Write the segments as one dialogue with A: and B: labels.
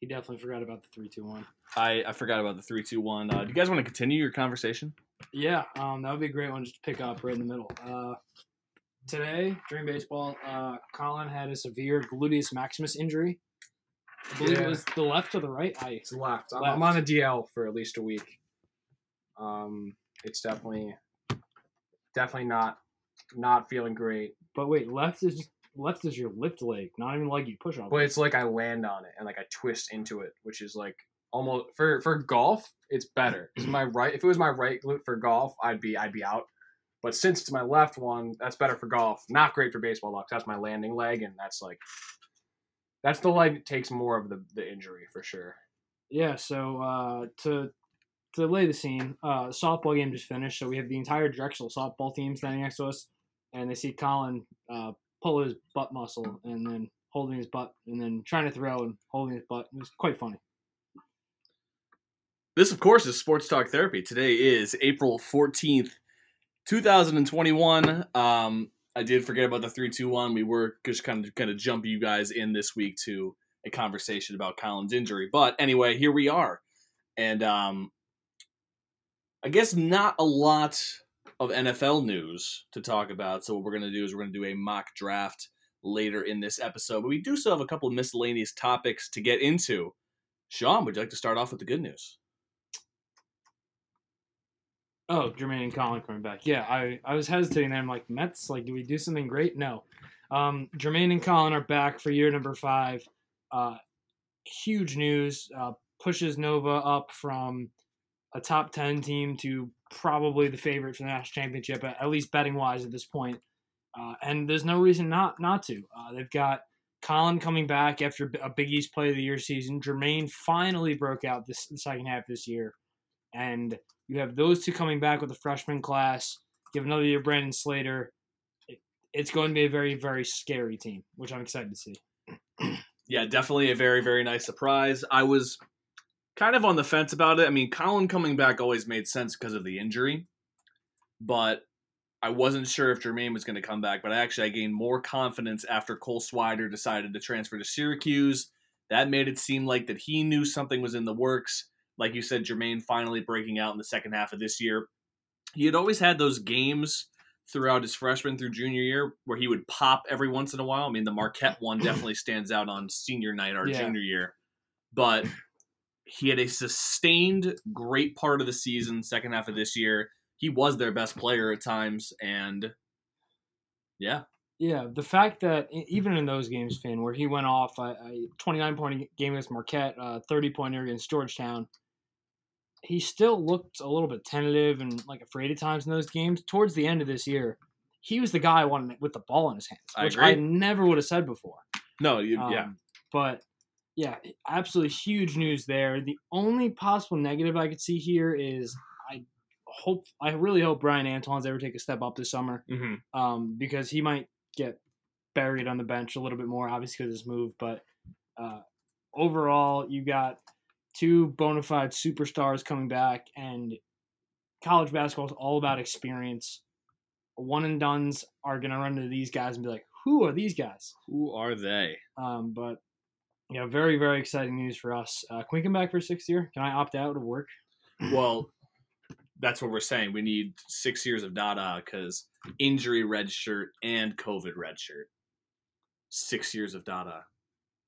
A: He definitely forgot about the three, two, one.
B: I, I forgot about the three, two, one. Uh, do you guys want to continue your conversation?
A: Yeah, um, that would be a great one just to pick up right in the middle. Uh, today, during baseball, uh, Collin had a severe gluteus maximus injury. I believe
C: Yeah.
A: it was the left or the right. I
C: It's left. I'm,
A: Left.
C: I'm on a DL for at least a week. Um, it's definitely, definitely not, not feeling great.
A: but wait, left is left is your lift leg, not even leg you push on.
C: But it's like I land on it and like I twist into it, which is like almost for for golf. It's better. my right, if it was my right glute for golf, I'd be I'd be out. But since it's my left one, that's better for golf. Not great for baseball, though. That's my landing leg, and that's like that's the leg that takes more of the the injury for sure.
A: Yeah, so uh, to to lay the scene, uh, the softball game just finished, so we have the entire Drexel softball team standing next to us, and they see Collin uh, pull his butt muscle and then holding his butt and then trying to throw and holding his butt. It was quite funny.
B: This, of course, is Sports Talk Therapy. Today is April 14th, 2021. Um, I did forget about the 321. We were just kind of kind of jump you guys in this week to a conversation about Collin's injury. But anyway, here we are. And um, I guess not a lot of NFL news to talk about. So what we're going to do is we're going to do a mock draft later in this episode. But we do still have a couple of miscellaneous topics to get into. Sean, would you like to start off with the good news?
A: Oh, Jermaine and Collin coming back. Yeah, I, I was hesitating there. I'm like, Mets, like, do we do something great? No. Um, Jermaine and Collin are back for year number five. Uh, huge news. Uh, pushes Nova up from a top 10 team to probably the favorite for the national championship, at, least betting wise at this point. Uh, and there's no reason not not to. Uh, they've got Collin coming back after a Big East Play of the Year season. Jermaine finally broke out this the second half this year, and you have those two coming back with the freshman class. Give another year, Brandon Slater. It, it's going to be a very very scary team, which I'm excited to see.
B: yeah, definitely a very, very nice surprise. I was kind of on the fence about it. I mean, Collin coming back always made sense because of the injury, but I wasn't sure if Jermaine was going to come back. But actually, I gained more confidence after Cole Swider decided to transfer to Syracuse. That made it seem like that he knew something was in the works. Like you said, Jermaine finally breaking out in the second half of this year. He had always had those games throughout his freshman through junior year where he would pop every once in a while. I mean, the Marquette one definitely stands out on senior night our
A: Yeah.
B: junior year. But he had a sustained great part of the season, second half of this year. He was their best player at times, and yeah,
A: Yeah, the fact that even in those games, Fin, where he went off a, a 29 point game against Marquette, uh, 30 pointer against Georgetown, he still looked a little bit tentative and like afraid at times in those games. Towards the end of this year, he was the guy wanting with the ball in his hands,
B: I
A: which
B: agree.
A: I never would have said before.
B: no, you, yeah,
A: Um, But yeah, absolutely huge news there. The only possible negative I could see here is I hope, I really hope Bryan Antoine's ever take a step up this summer
B: hmm
A: um, because he might get buried on the bench a little bit more, obviously because of his move. But uh, overall, you got two bona fide superstars coming back, and college basketball is all about experience. One and duns are gonna run into these guys and be like, "Who are these guys?"
B: who are they?
A: Um, but yeah, very very exciting news for us. Uh, can we come back for sixth year? Can I opt out of work?
B: Well, that's what we're saying. We need six years of Dada because injury red shirt and COVID red shirt. Six years of Dada.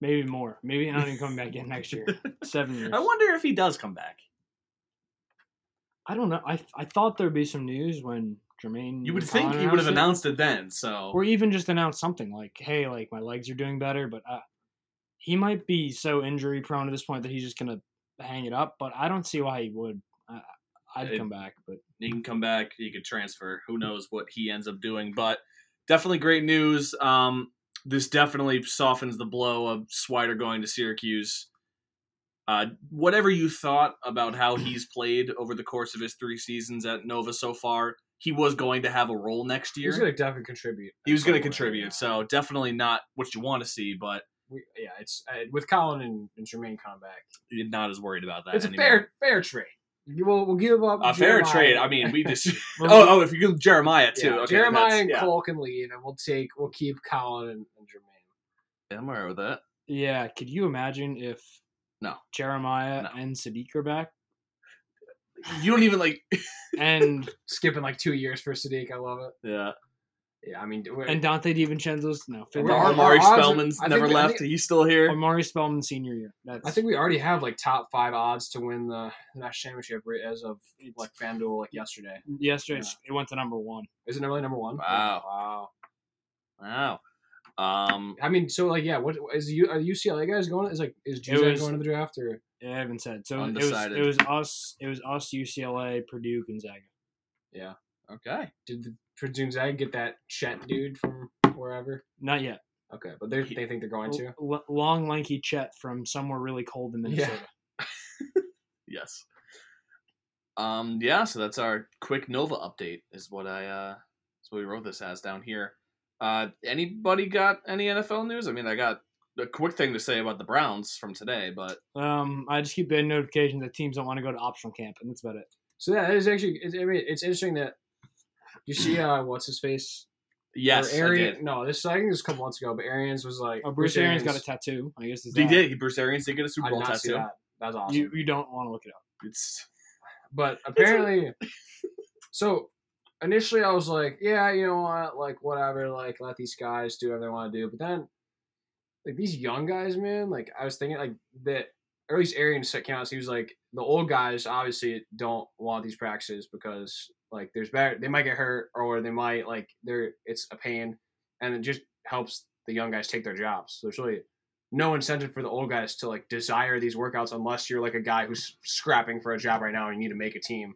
A: Maybe more. Maybe not even coming back again next year. Seven years.
B: I wonder if he does come back.
A: I don't know. I I thought there'd be some news when Jermaine.
B: You would think he would have
A: it.
B: announced it then. So
A: or even just announced something like, "Hey, like my legs are doing better," but uh, he might be so injury prone at this point that he's just gonna hang it up. But I don't see why he would. I, I'd
B: It-
A: come back, but
B: he can come back. He could transfer. Who knows what he ends up doing? But definitely great news. Um, this definitely softens the blow of Swider going to Syracuse. Uh, whatever you thought about how he's played over the course of his three seasons at Nova so far, he was going to have a role next year.
C: He's going to definitely contribute.
B: he was going to contribute,
C: yeah.
B: so definitely not what you want to see, but
C: We, yeah, it's uh, with Collin and, and Jermaine coming back.
B: you're not as worried about that.
C: It's a fair fair trade. We'll, we'll give up
B: a fair trade. I mean, we just oh oh if you give Jeremiah too,
C: Yeah,
B: okay,
C: Jeremiah
B: that's-
C: and
B: yeah.
C: Cole can leave, and we'll take we'll keep Collin and, and Jermaine.
B: Yeah, I'm alright with that.
A: yeah. Could you imagine if
B: No.
A: Jeremiah
B: No.
A: and Saddiq are back,
B: You don't even like.
A: and
C: Skipping like two years for Saddiq, I love it.
B: Yeah.
C: Yeah, I mean,
A: and Donte DiVincenzo's no.
C: We're-
A: February.
B: Omari
C: our are-
B: Spellman's
C: think
B: never
C: we-
B: left.
C: think-
B: He's still here.
A: Omari Spellman senior year. That's,
C: I think we already have like top five odds to win the national championship as of like FanDuel like yesterday.
A: yesterday it went to number one.
C: Is it really number one?
B: Wow.
C: Wow.
B: Wow. Um.
C: I mean, so like, yeah. What is you? Are UCLA guys going? Is like, is
A: It
C: Juzang
A: was-
C: going to the draft or?
A: Yeah, I haven't said so. It was
B: Undecided.
A: it was us. It was us. UCLA, Purdue, Gonzaga. Yeah.
B: Okay.
C: Did Purdue Zag get that Chet dude from wherever?
A: Not yet.
C: Okay, but they they think they're going to.
A: L- long, lanky Chet from somewhere really cold in
C: Yeah.
A: Minnesota.
B: Yes. Um. Yeah. So that's our quick Nova update. Is what I. uh That's what we wrote this as down here. Uh. Anybody got any NFL news? I mean, I got a quick thing to say about the Browns from today, but
A: Um, I just keep getting notifications that teams don't want to go to optional camp, and that's about it.
C: So that is actually. It's, I mean, it's interesting that you see. Uh, what's his face?
B: yes,
C: Or
B: I
C: Arian,
B: did.
C: No, this I think this was a couple months ago, but Arians was like.
A: Oh, Bruce Arians got a tattoo. I guess is
B: He
A: that.
B: did. He Bruce Arians did get a Super
C: did
B: Bowl
C: not see
B: tattoo.
C: that. That's awesome.
A: You you don't want to look it up.
B: It's
C: But apparently, so initially I was like, yeah, you know what, like whatever, like let these guys do whatever they want to do. But then, like these young guys, man, like I was thinking like that, or at least Arian said came out. He was like, the old guys obviously don't want these practices because like there's better, they might get hurt or they might like they're it's a pain, and it just helps the young guys take their jobs. So there's really no incentive for the old guys to like desire these workouts unless you're like a guy who's scrapping for a job right now and you need to make a team,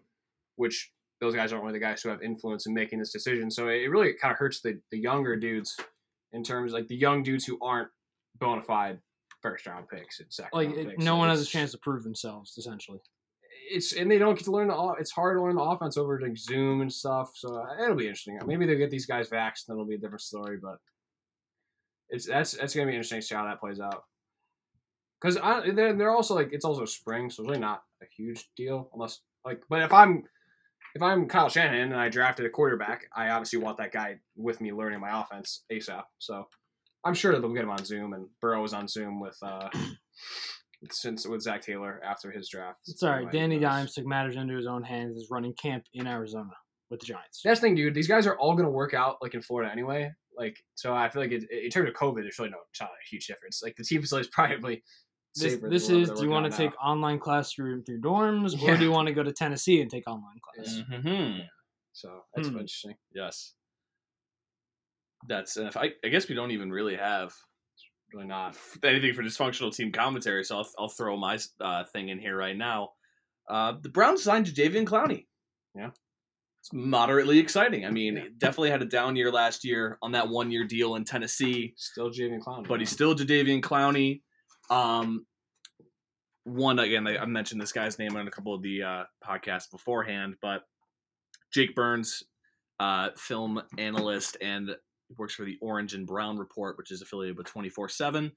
C: which those guys aren't really the guys who have influence in making this decision. So it really kind of hurts the, the younger dudes in terms like the young dudes who aren't bona fide first round picks and second
A: Like
C: round
A: it,
C: picks.
A: no one has a chance to prove themselves. Essentially,
C: It's and they don't get to learn the. It's hard to learn the offense over like Zoom and stuff. So it'll be interesting. Maybe they'll get these guys vaxxed, and it'll be a different story. But it's that's that's gonna be interesting to see how that plays out. Because they're they're also like it's also spring, so it's really not a huge deal unless like. But if I'm if I'm Kyle Shanahan and I drafted a quarterback, I obviously want that guy with me learning my offense ASAP. So I'm sure they'll get him on Zoom, and Burrow is on Zoom with uh since with Zac Taylor after his draft.
A: it's all right. Danny? Dimes took matters into his own hands. Is running camp in Arizona with the Giants.
C: That's the thing, dude. These guys are all gonna work out like in Florida anyway. Like, so I feel like it, in terms of COVID, there's really no it's not a huge difference. Like the team facility is probably
A: This,
C: safer.
A: this is. Do you want
C: out
A: to
C: now.
A: take online class through through dorms, or
C: Yeah.
A: do you want to go to Tennessee and take online class?
B: Mhm.
C: So that's
A: Hmm.
C: interesting.
B: yes. That's and if I I guess we don't even really have
C: Really not.
B: anything for dysfunctional team commentary, so I'll, I'll throw my uh, thing in here right now. Uh, the Browns signed Jadeveon Clowney.
C: Yeah.
B: It's moderately exciting. I mean,
C: Yeah.
B: definitely had a down year last year on that one year deal in Tennessee,
C: Still Javian Clown.
B: but he's still Jadeveon Clowney. Um, one again, I, I mentioned this guy's name on a couple of the uh, podcasts beforehand, but Jake Burns, uh, film analyst and works for the Orange and Brown Report, which is affiliated with 24 7.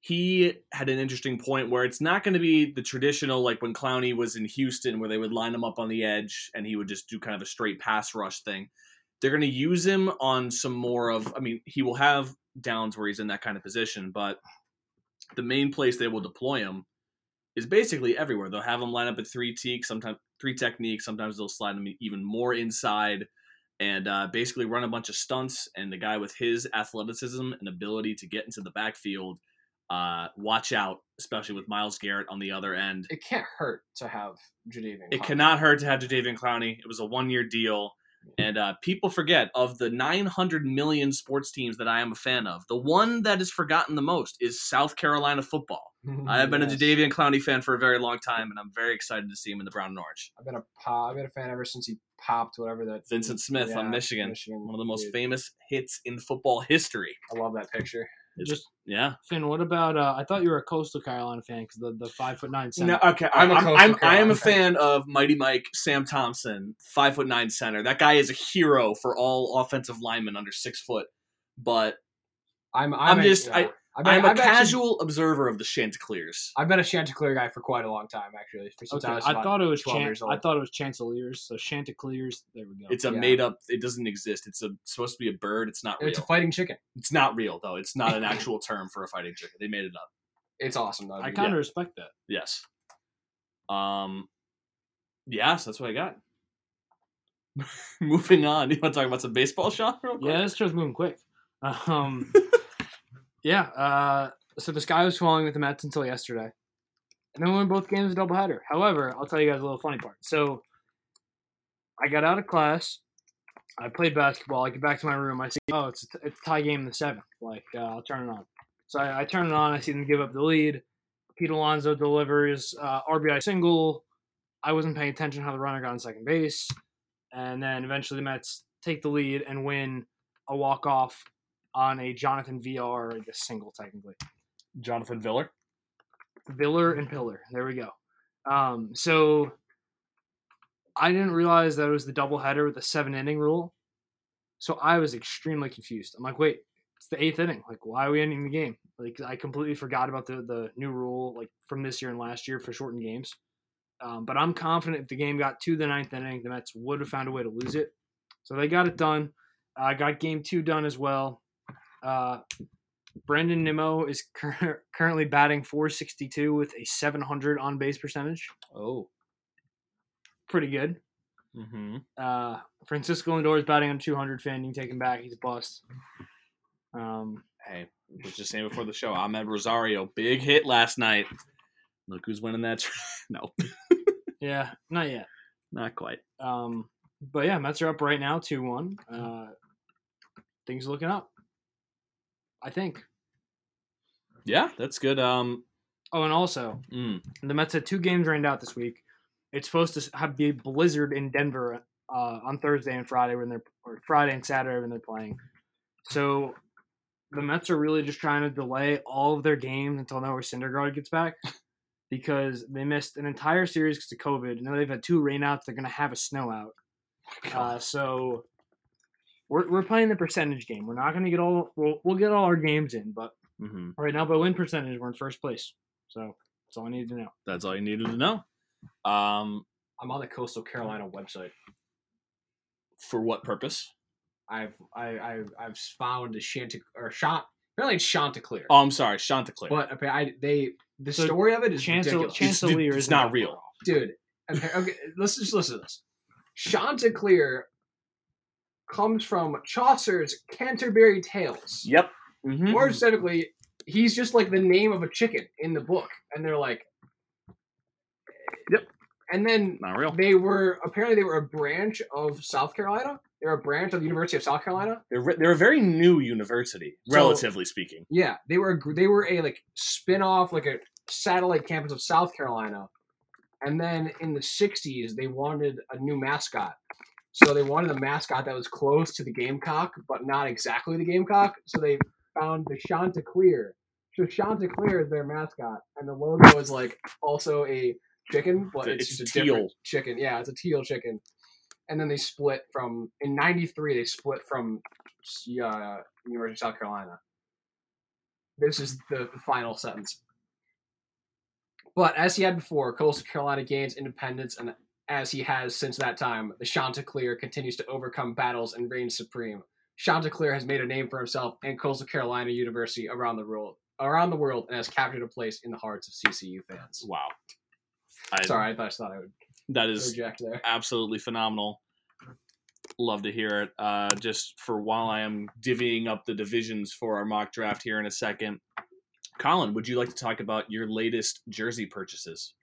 B: He had an interesting point where it's not going to be the traditional, like when Clowney was in Houston, where they would line him up on the edge and he would just do kind of a straight pass rush thing. They're going to use him on some more of, I mean, he will have downs where he's in that kind of position, but the main place they will deploy him is basically everywhere. They'll have him line up at three teak, sometimes three techniques. Sometimes they'll slide him even more inside and uh, basically run a bunch of stunts. And the guy with his athleticism and ability to get into the backfield, uh, watch out, especially with Myles Garrett on the other end.
C: It can't hurt to have Jadeveon.
B: It cannot hurt to have Jadeveon Clowney. It was a one year deal. And uh, people forget of the 900 million sports teams that I am a fan of, the one that is forgotten the most is South Carolina football. I have been
C: Yes.
B: a Jadeveon Clowney fan for a very long time, and I'm very excited to see him in the brown and orange.
C: I've been a I've been a fan ever since he popped whatever that
B: Vincent Smith
C: Yeah,
B: on Michigan,
C: Michigan,
B: one of the most
C: dude.
B: famous hits in football history.
C: I love that picture.
B: It's-
A: Just
B: yeah.
A: Fin, what about? Uh, I thought you were a coastal Carolina fan because the the five foot nine center.
B: No, okay.
C: I'm
B: I'm,
C: a
B: I'm, I'm, I am
C: Carolina
B: a
C: fan.
B: fan of Mighty Mike, Sam Thompson, five foot nine center. That guy is a hero for all offensive linemen under six foot. But
C: I'm
B: I'm
C: I'm, a-
B: just-
C: yeah.
B: I-
C: I've been,
B: I'm a
C: I've actually-
B: casual observer of the Chanticleers.
C: I've been a Chanticleer guy for quite a long time, actually. For since
A: Okay,
C: I
A: I thought it was
C: 12
A: Chan- I thought it was Chanceliers, so Chanticleers. There we go.
B: It's a
C: Yeah.
B: made up. It doesn't exist. It's a supposed to be a bird. It's not real.
C: It's a fighting chicken.
B: It's not real though. It's not an actual term for a fighting chicken. They made it up.
C: It's awesome though.
A: I kind of respect that.
B: Yes. Um. Yes, that's what I got. Moving on. You want to talk about some baseball, Sean? real quick?
A: Yeah, this show's moving quick. Um, yeah. Uh, so the sky was falling with the Mets until yesterday, and then we won both games a doubleheader. However, I'll tell you guys a little funny part. So I got out of class. I played basketball. I get back to my room. I see, oh, it's a, it's a tie game in the seventh. Like, uh, I'll turn it on. So I, I turn it on. I see them give up the lead. Pete Alonso delivers uh, RBI single. I wasn't paying attention how the runner got on second base, and then eventually the Mets take the lead and win a walk off on a Jonathan VR, I guess single technically.
B: Jonathan Villar.
A: Villar and Pillar. There we go. Um, so I didn't realize that it was the doubleheader with the seven inning rule. So I was extremely confused. I'm like, wait, it's the eighth inning. Like, why are we ending the game? Like, I completely forgot about the the new rule, like from this year and last year for shortened games. Um, but I'm confident if the game got to the ninth inning, the Mets would have found a way to lose it. So they got it done. I got game two done as well. Uh, Brandon Nimmo is cur- currently batting 462 with a 700 on base percentage.
B: Oh.
A: Pretty good.
B: Mm-hmm.
A: Uh, Francisco Lindor is batting on 200. Fanning taken back. He's a bust. Um,
B: Hey, I was just saying before the show, Amed Rosario, big hit last night. Look who's winning that. No,
A: yeah, not yet.
B: not quite.
A: Um, but yeah, Mets are up right now, 2 1. Uh, things are looking up. I think.
B: Yeah, that's good. Um,
A: Oh, and also,
B: mm,
A: the Mets had two games rained out this week. It's supposed to have be blizzard in Denver uh, on Thursday and Friday when they're or Friday and Saturday when they're playing. So the Mets are really just trying to delay all of their games until Noah Syndergaard gets back because they missed an entire series because of COVID. Now they've had two rainouts. They're going to have a snow out. Uh, so we're, we're playing the percentage game. We're not going to get all we'll, we'll get all our games in, but
B: hmm
A: right now by win percentage we're in first place. So that's all I need to know.
B: that's all you needed to know. Um,
C: I'm on the Coastal Carolina website.
B: for what purpose?
C: I've I, I I've found a Chante or Chant. Apparently it's Chanticleer.
B: Oh, I'm sorry, Chanticleer.
C: But appa- I they the
A: So
C: story of it is
A: Chancel-
C: ridiculous.
A: Chancellor
B: it's
A: is
B: not real.
C: dude. appa- Okay, let's just listen to this. Chanticleer comes from Chaucer's Canterbury Tales.
B: Yep. Mm-hmm.
C: More specifically, he's just like the name of a chicken in the book, and they're like,
B: Yep.
C: And then
B: Not real.
C: they were apparently they were a branch of South Carolina. They're a branch of the University of South Carolina.
B: They're re- they're a very new university,
C: So-
B: relatively speaking.
C: Yeah, they were a they were a like spin-off, like a satellite campus of South Carolina. And then in the '60s, they wanted a new mascot. So they wanted a mascot that was close to the Gamecock, but not exactly the Gamecock. So they found the Chanticleer. So Chanticleer is their mascot, and the logo is like also a chicken, but it's,
B: It's
C: just a different
B: teal.
C: chicken. Yeah, it's a teal chicken. And then they split from in '93. They split from uh, University of South Carolina. This is the final sentence. But as he had before, Coastal Carolina gains independence, and as he has since that time, the Chanticleer continues to overcome battles and reign supreme. Chanticleer has made a name for himself and Coastal Carolina University around the world, around the world, and has captured a place in the hearts of CCU fans.
B: Wow. I,
C: Sorry, I thought, I thought I would
B: That is
C: reject there.
B: absolutely phenomenal. Love to hear it. Uh, just for while I am divvying up the divisions for our mock draft here in a second, Collin, would you like to talk about your latest jersey purchases?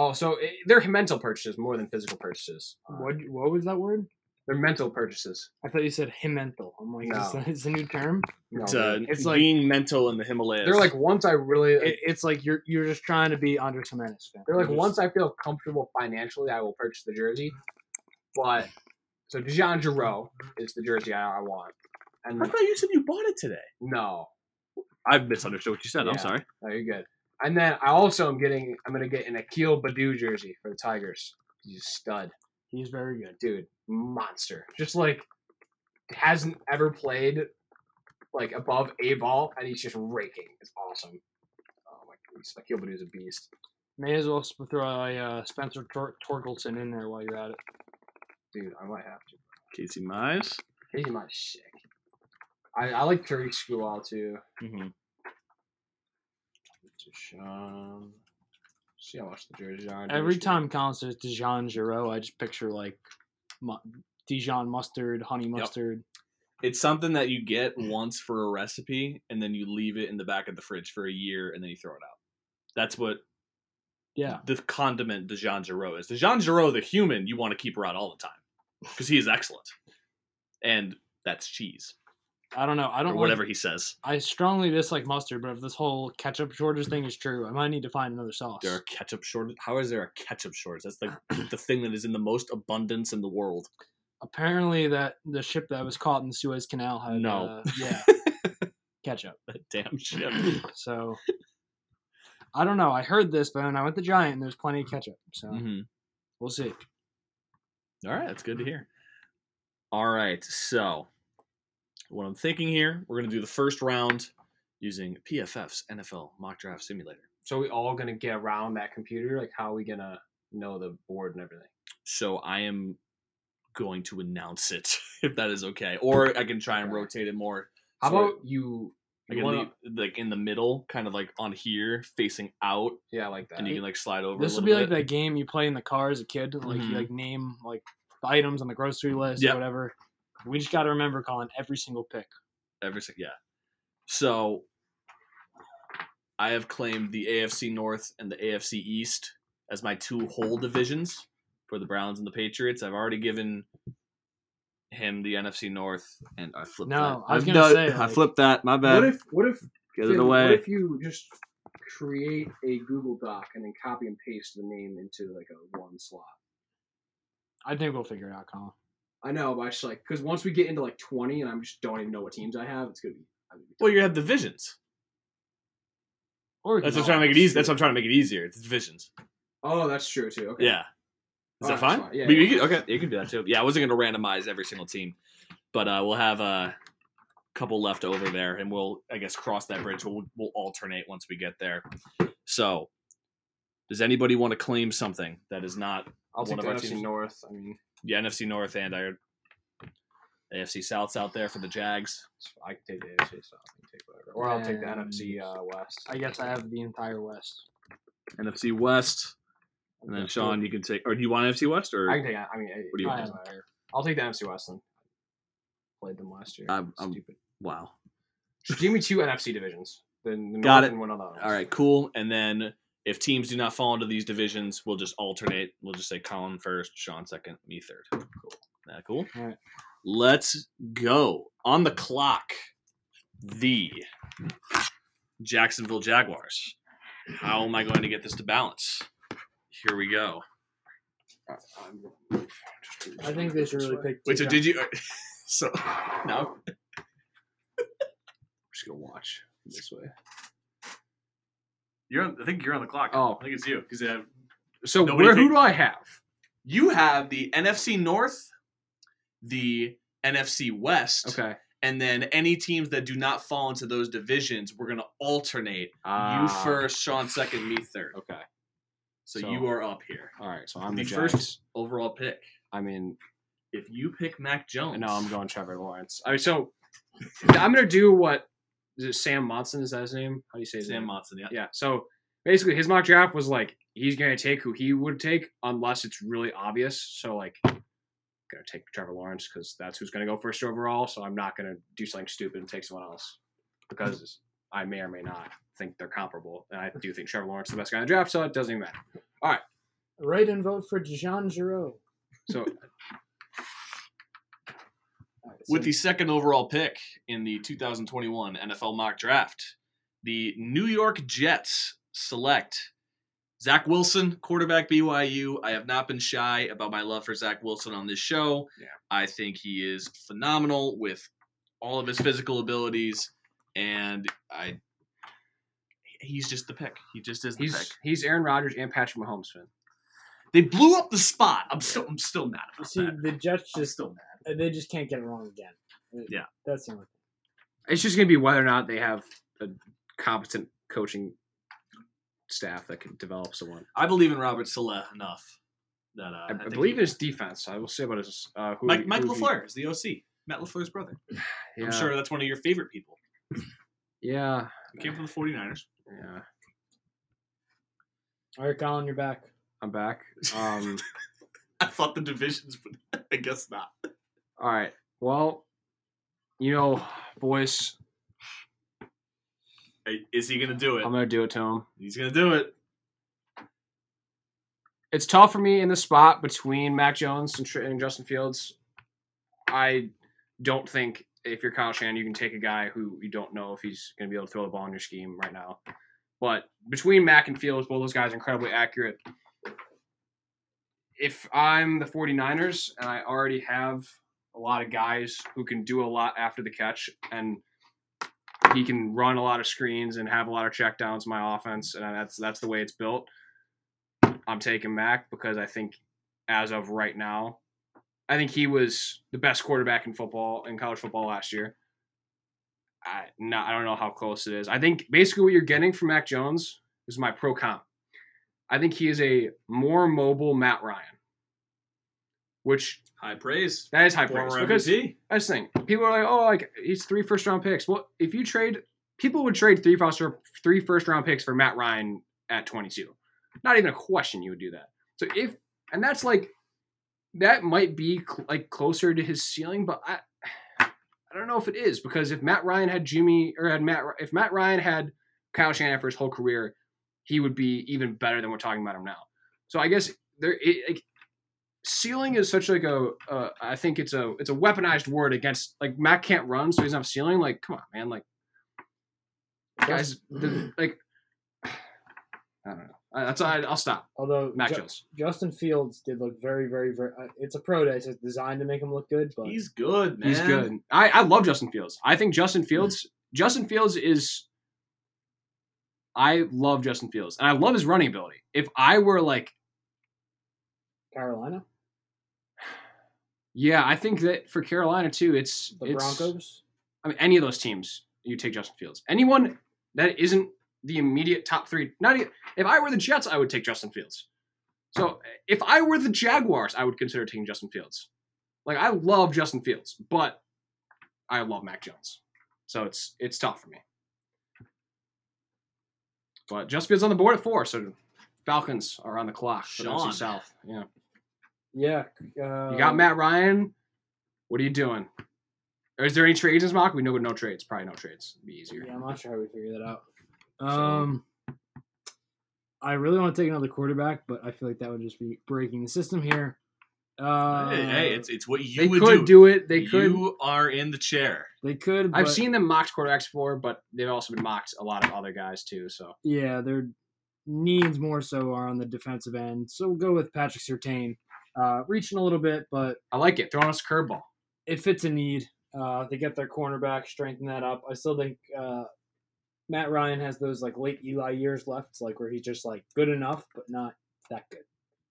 C: Oh, so it, they're mental purchases more than physical purchases.
A: What what was that word?
C: They're mental purchases.
A: I thought you said himental. I'm like, is
C: No.
A: that- is a new term?
C: No,
B: It's, uh,
A: It's like-
B: being mental in the Himalayas.
C: they're like once I really
A: It, it's like you're you're just trying to be Andres Jimenez fan.
C: They're like
A: You're just-
C: once I feel comfortable financially, I will purchase the jersey. But so Dijon Giroux is the jersey I, I want, and
B: I thought you said you bought it today.
C: no,
B: I've misunderstood what you said. I'm
C: Yeah.
B: sorry.
C: no, you're good. And then I also am getting, I'm gonna get an Akil Baddoo jersey for the Tigers. He's a stud,
A: he's very good.
C: dude, monster. Just like hasn't ever played like above a ball, and he's just raking. It's awesome. Oh my goodness, Akil Baddoo's a beast,
A: May as well throw a uh, Spencer Tor- Torkelson in there while you're at it.
C: dude. I might have to.
B: Casey Mize.
C: Casey might sick. I, I like Curry School too.
B: Mm-hmm.
C: Deshaun. See how much the jerseys are.
A: Every
C: Division.
A: time Collin says Dijon Giro, I just picture like mu- Dijon mustard, honey mustard.
B: It's something that you get once for a recipe, and then you leave it in the back of the fridge for a year, and then you throw it out. That's what
A: Yeah.
B: the condiment Dijon Giro is. Dijon Giro, the human, you want to keep around all the time because he is excellent, and that's cheese
A: I don't know. I don't
B: whatever
A: Like,
B: he says.
A: I strongly dislike mustard, but if this whole ketchup shortage thing is true, I might need to find another sauce.
B: There are ketchup shortage. How is there a ketchup shortage? That's like the thing that is in the most abundance in the world.
A: Apparently, that the ship that was caught in the Suez Canal had
B: No.
A: uh, yeah ketchup.
B: That damn ship.
A: So I don't know. I heard this, but when I went to Giant, and there's plenty of ketchup. So
B: hmm
A: we'll see.
B: All right, that's good to hear. All right, so what I'm thinking here, we're gonna do the first round using PFF's NFL Mock Draft Simulator.
C: So we all gonna get around that computer? Like, how are we gonna know the board and everything?
B: So I am going to announce it if that is okay, or I can try and rotate it more.
C: How
B: so
C: about you?
B: I
C: you
B: can
C: wanna-
B: leave, like in the middle, kind of like on here, facing out,
C: yeah, I like that.
B: and you can like slide over.
A: This
B: a
A: will
B: little
A: be like
B: bit.
A: that game you play in the car as a kid. Like
B: Mhm.
A: you like name like items on the grocery list
B: Yep.
A: or whatever. We just got to remember calling every single pick.
B: Every single, yeah. So I have claimed the AFC North and the AFC East as my two whole divisions for the Browns and the Patriots. I've already given him the NFC North, and I flipped
A: No,
B: that.
A: I was gonna
B: done-
A: say,
B: I
A: like-
B: flipped that. My bad.
C: What if? What if?
B: Get it
C: Fin,
B: away.
C: What if you just create a Google Doc and then copy and paste the name into like a one slot?
A: I think we'll figure it out, Collin.
C: I know, but I just like because once we get into like twenty and I'm just don't even know what teams I have, it's gonna be. Gonna be
B: well, you have divisions.
A: Or
B: That's
A: can
B: what I'm trying to make it
C: Oh,
B: easy. That's what I'm trying to make it easier. It's divisions.
C: Oh, that's true too. Okay.
B: Yeah. Is that
C: Alright,
B: fine?
C: fine. Yeah,
B: We- we
C: yeah.
B: can- okay, you can do that too. Yeah, I wasn't going to randomize every single team, but uh, we'll have a couple left over there, and we'll, I guess, cross that bridge. We'll, we'll alternate once we get there. So, does anybody want to claim something that is not
C: I'll
B: one
C: take
B: of
C: the
B: our
C: NFC
B: teams?
C: North. I mean,
B: the NFC North and our AFC South's out there for the Jags?
C: I can take the AFC South. I can take whatever, or I'll take the
A: And-
C: NFC uh, West.
A: I guess I have the entire West.
B: NFC West, and then Sean, you can take. Or do you want NFC West or?
C: I can take. I mean,
B: What do you
C: it
A: want?
C: I'll take the NFC West then. Played them last year.
B: I'm- I'm-
C: Stupid.
B: wow.
C: Give me two NFC divisions. Then the
B: Got
C: North
B: it.
C: and one of those.
B: All right, cool. And then if teams do not fall into these divisions, we'll just alternate. We'll just say Collin first, Sean second, me third. Cool. That cool?
A: All right.
B: Let's go. On the clock, the Jacksonville Jaguars. How am I going to get this to balance? Here we go.
A: I think they should really pick.
B: Wait, so did you? So now
C: I'm just gonna watch this way.
B: You're. On, I think you're on the clock.
C: Oh.
B: I think it's you because have
C: So where who do I have?
B: you have the NFC North, the NFC West,
C: Okay.
B: and then any teams that do not fall into those divisions, we're gonna alternate. you
C: Ah,
B: first, Sean second, me third.
C: Okay.
B: So,
C: So-
B: you are up here.
C: All right. So I'm
B: the
C: the,
B: first overall pick.
C: I mean,
B: If you pick Mac Jones,
C: no, I'm going Trevor Lawrence. All right. So I'm gonna do what is it? Sam Monson is that his name? How do you say his
B: Sam
C: name?
B: Monson. Yeah.
C: Yeah. So basically, his mock draft was like he's gonna take who he would take unless it's really obvious. So like, gonna take Trevor Lawrence because that's who's gonna go first overall. So I'm not gonna do something stupid and take someone else because I may or may not think they're comparable, and I do think Trevor Lawrence is the best guy in the draft. So it doesn't even matter. All right.
A: Write and vote for Dijon Giro.
C: So
A: All right,
B: With the second overall pick in the 2021 NFL mock draft, the New York Jets select Zach Wilson, quarterback BYU. I have not been shy about my love for Zach Wilson on this show.
C: Yeah.
B: I think he is phenomenal with all of his physical abilities, and I he's just the pick. He just is the
C: he's
B: pick.
C: he's Aaron Rodgers and Patrick Mahomes fan.
B: They blew up the spot. I'm still I'm still mad about
A: see,
B: that.
A: the Jets just
B: still mad.
A: Uh, they just can't get it wrong again. Uh,
B: Yeah.
A: that's the only thing.
C: It's just gonna be whether or not they have a competent coaching staff that can develop someone.
B: I believe in Robert Saleh enough that uh,
C: I, I
B: think
C: believe
B: he-
C: in his defense. I will say about his uh, who
B: Mike,
C: who
B: Mike
C: he-
B: LaFleur is the OC. Matt LaFleur's brother.
C: Yeah,
B: I'm sure that's one of your favorite people.
C: Yeah,
B: He came from the 49ers.
C: yeah.
A: All right, Collin, you're back.
C: I'm back. Um,
B: I thought the divisions, but I guess not.
C: All right. Well, you know, boys,
B: Hey, Is he gonna do it?
C: I'm gonna do it to him.
B: He's gonna do it.
C: It's tough for me in the spot between Mac Jones and, and Justin Fields. I don't think if you're Kyle Shanahan, you can take a guy who you don't know if he's going to be able to throw the ball in your scheme right now. But between Mac and Fields, both those guys are incredibly accurate. If I'm the 49ers and I already have a lot of guys who can do a lot after the catch and he can run a lot of screens and have a lot of checkdowns my offense, and that's that's the way it's built. I'm taking Mac because I think as of right now, I think he was the best quarterback in football in college football last year. I not I don't know how close it is. I think basically what you're getting from Mac Jones is my pro comp. I think he is a more mobile Matt Ryan, which
B: High praise.
C: that is high praise
B: Former
C: because
B: MVP.
C: that's the thing. People are like, oh, like he's three first round picks. Well, if you trade, people would trade three first three first round picks for Matt Ryan at 22. Not even a question. You would do that. So if and that's like that might be cl- like closer to his ceiling, but I I don't know if it is because if Matt Ryan had Jimmy or had Matt if Matt Ryan had Kyle Shanahan for his whole career, he would be even better than we're talking about him now. So I guess there it, like ceiling is such like a uh, I think it's a it's a weaponized word against like Matt can't run, so he doesn't have ceiling. Like, come on, man, like guys, the, like I don't know. I- That's I, I'll stop.
A: Although
C: Mac
A: Ju-
C: Jones.
A: Justin Fields did look very, very, very. Uh, it's a pro day, so it's designed to make him look good. But
B: He's good, man.
C: He's good. I, I love Justin Fields. I think Justin Fields Justin Fields is I love Justin Fields. And I love his running ability. If I were like
A: Carolina,
C: yeah, I think that for Carolina too, it's
A: the
C: it's,
A: Broncos.
C: I mean any of those teams, you take Justin Fields. Anyone that isn't the immediate top 3, not even, if I were the Jets, I would take Justin Fields. So, if I were the Jaguars, I would consider taking Justin Fields. Like I love Justin Fields, but I love Mac Jones. So it's it's tough for me. But Justin Fields on the board at four, so Falcons are on the clock for the
B: Sean.
C: South. Yeah,
A: Yeah, uh,
C: you got Matt Ryan. What are you doing? Or is there any trades in this mock? We know no trades. Probably no trades. It'd be easier.
A: Yeah, I'm not sure how we figure that out. Um, I really want to take another quarterback, but I feel like that would just be breaking the system here. Uh,
B: hey, hey, it's it's what you
C: they
B: would
C: could
B: do.
C: do. it. They could.
B: You are in the chair.
A: they could.
C: I've seen them mocked quarterbacks before, but they've also been mocked a lot of other guys too. So
A: Yeah, their needs more so are on the defensive end. So we'll go with Patrick Surtain. Uh, reaching a little bit, but
C: I like it. Throwing us a curveball.
A: it fits a need. Uh, they get their cornerback, strengthen that up. I still think uh, Matt Ryan has those like late Eli years left, it's like where he's just like good enough, but not that good.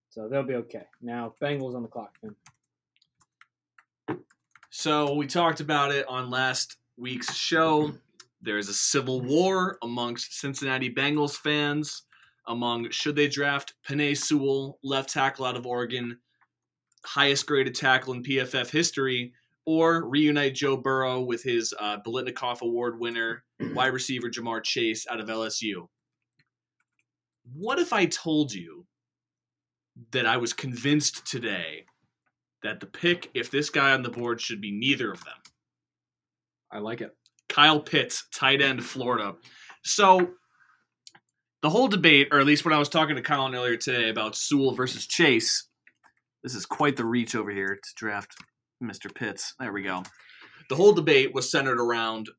A: So they'll be okay. Now Bengals on the clock. Tim.
B: So we talked about it on last week's show. There's a civil war amongst Cincinnati Bengals fans among should they draft Penei Sewell, left tackle out of Oregon, highest graded tackle in PFF history, or reunite Joe Burrow with his uh, Biletnikoff Award winner, wide receiver Ja'Marr Chase out of LSU. What if I told you that I was convinced today that the pick, if this guy on the board, should be neither of them?
C: I like it.
B: Kyle Pitts, tight end, Florida. So the whole debate, or at least when I was talking to Collin earlier today about Sewell versus Chase, this is quite the reach over here to draft Mr. Pitts. There we go. The whole debate was centered around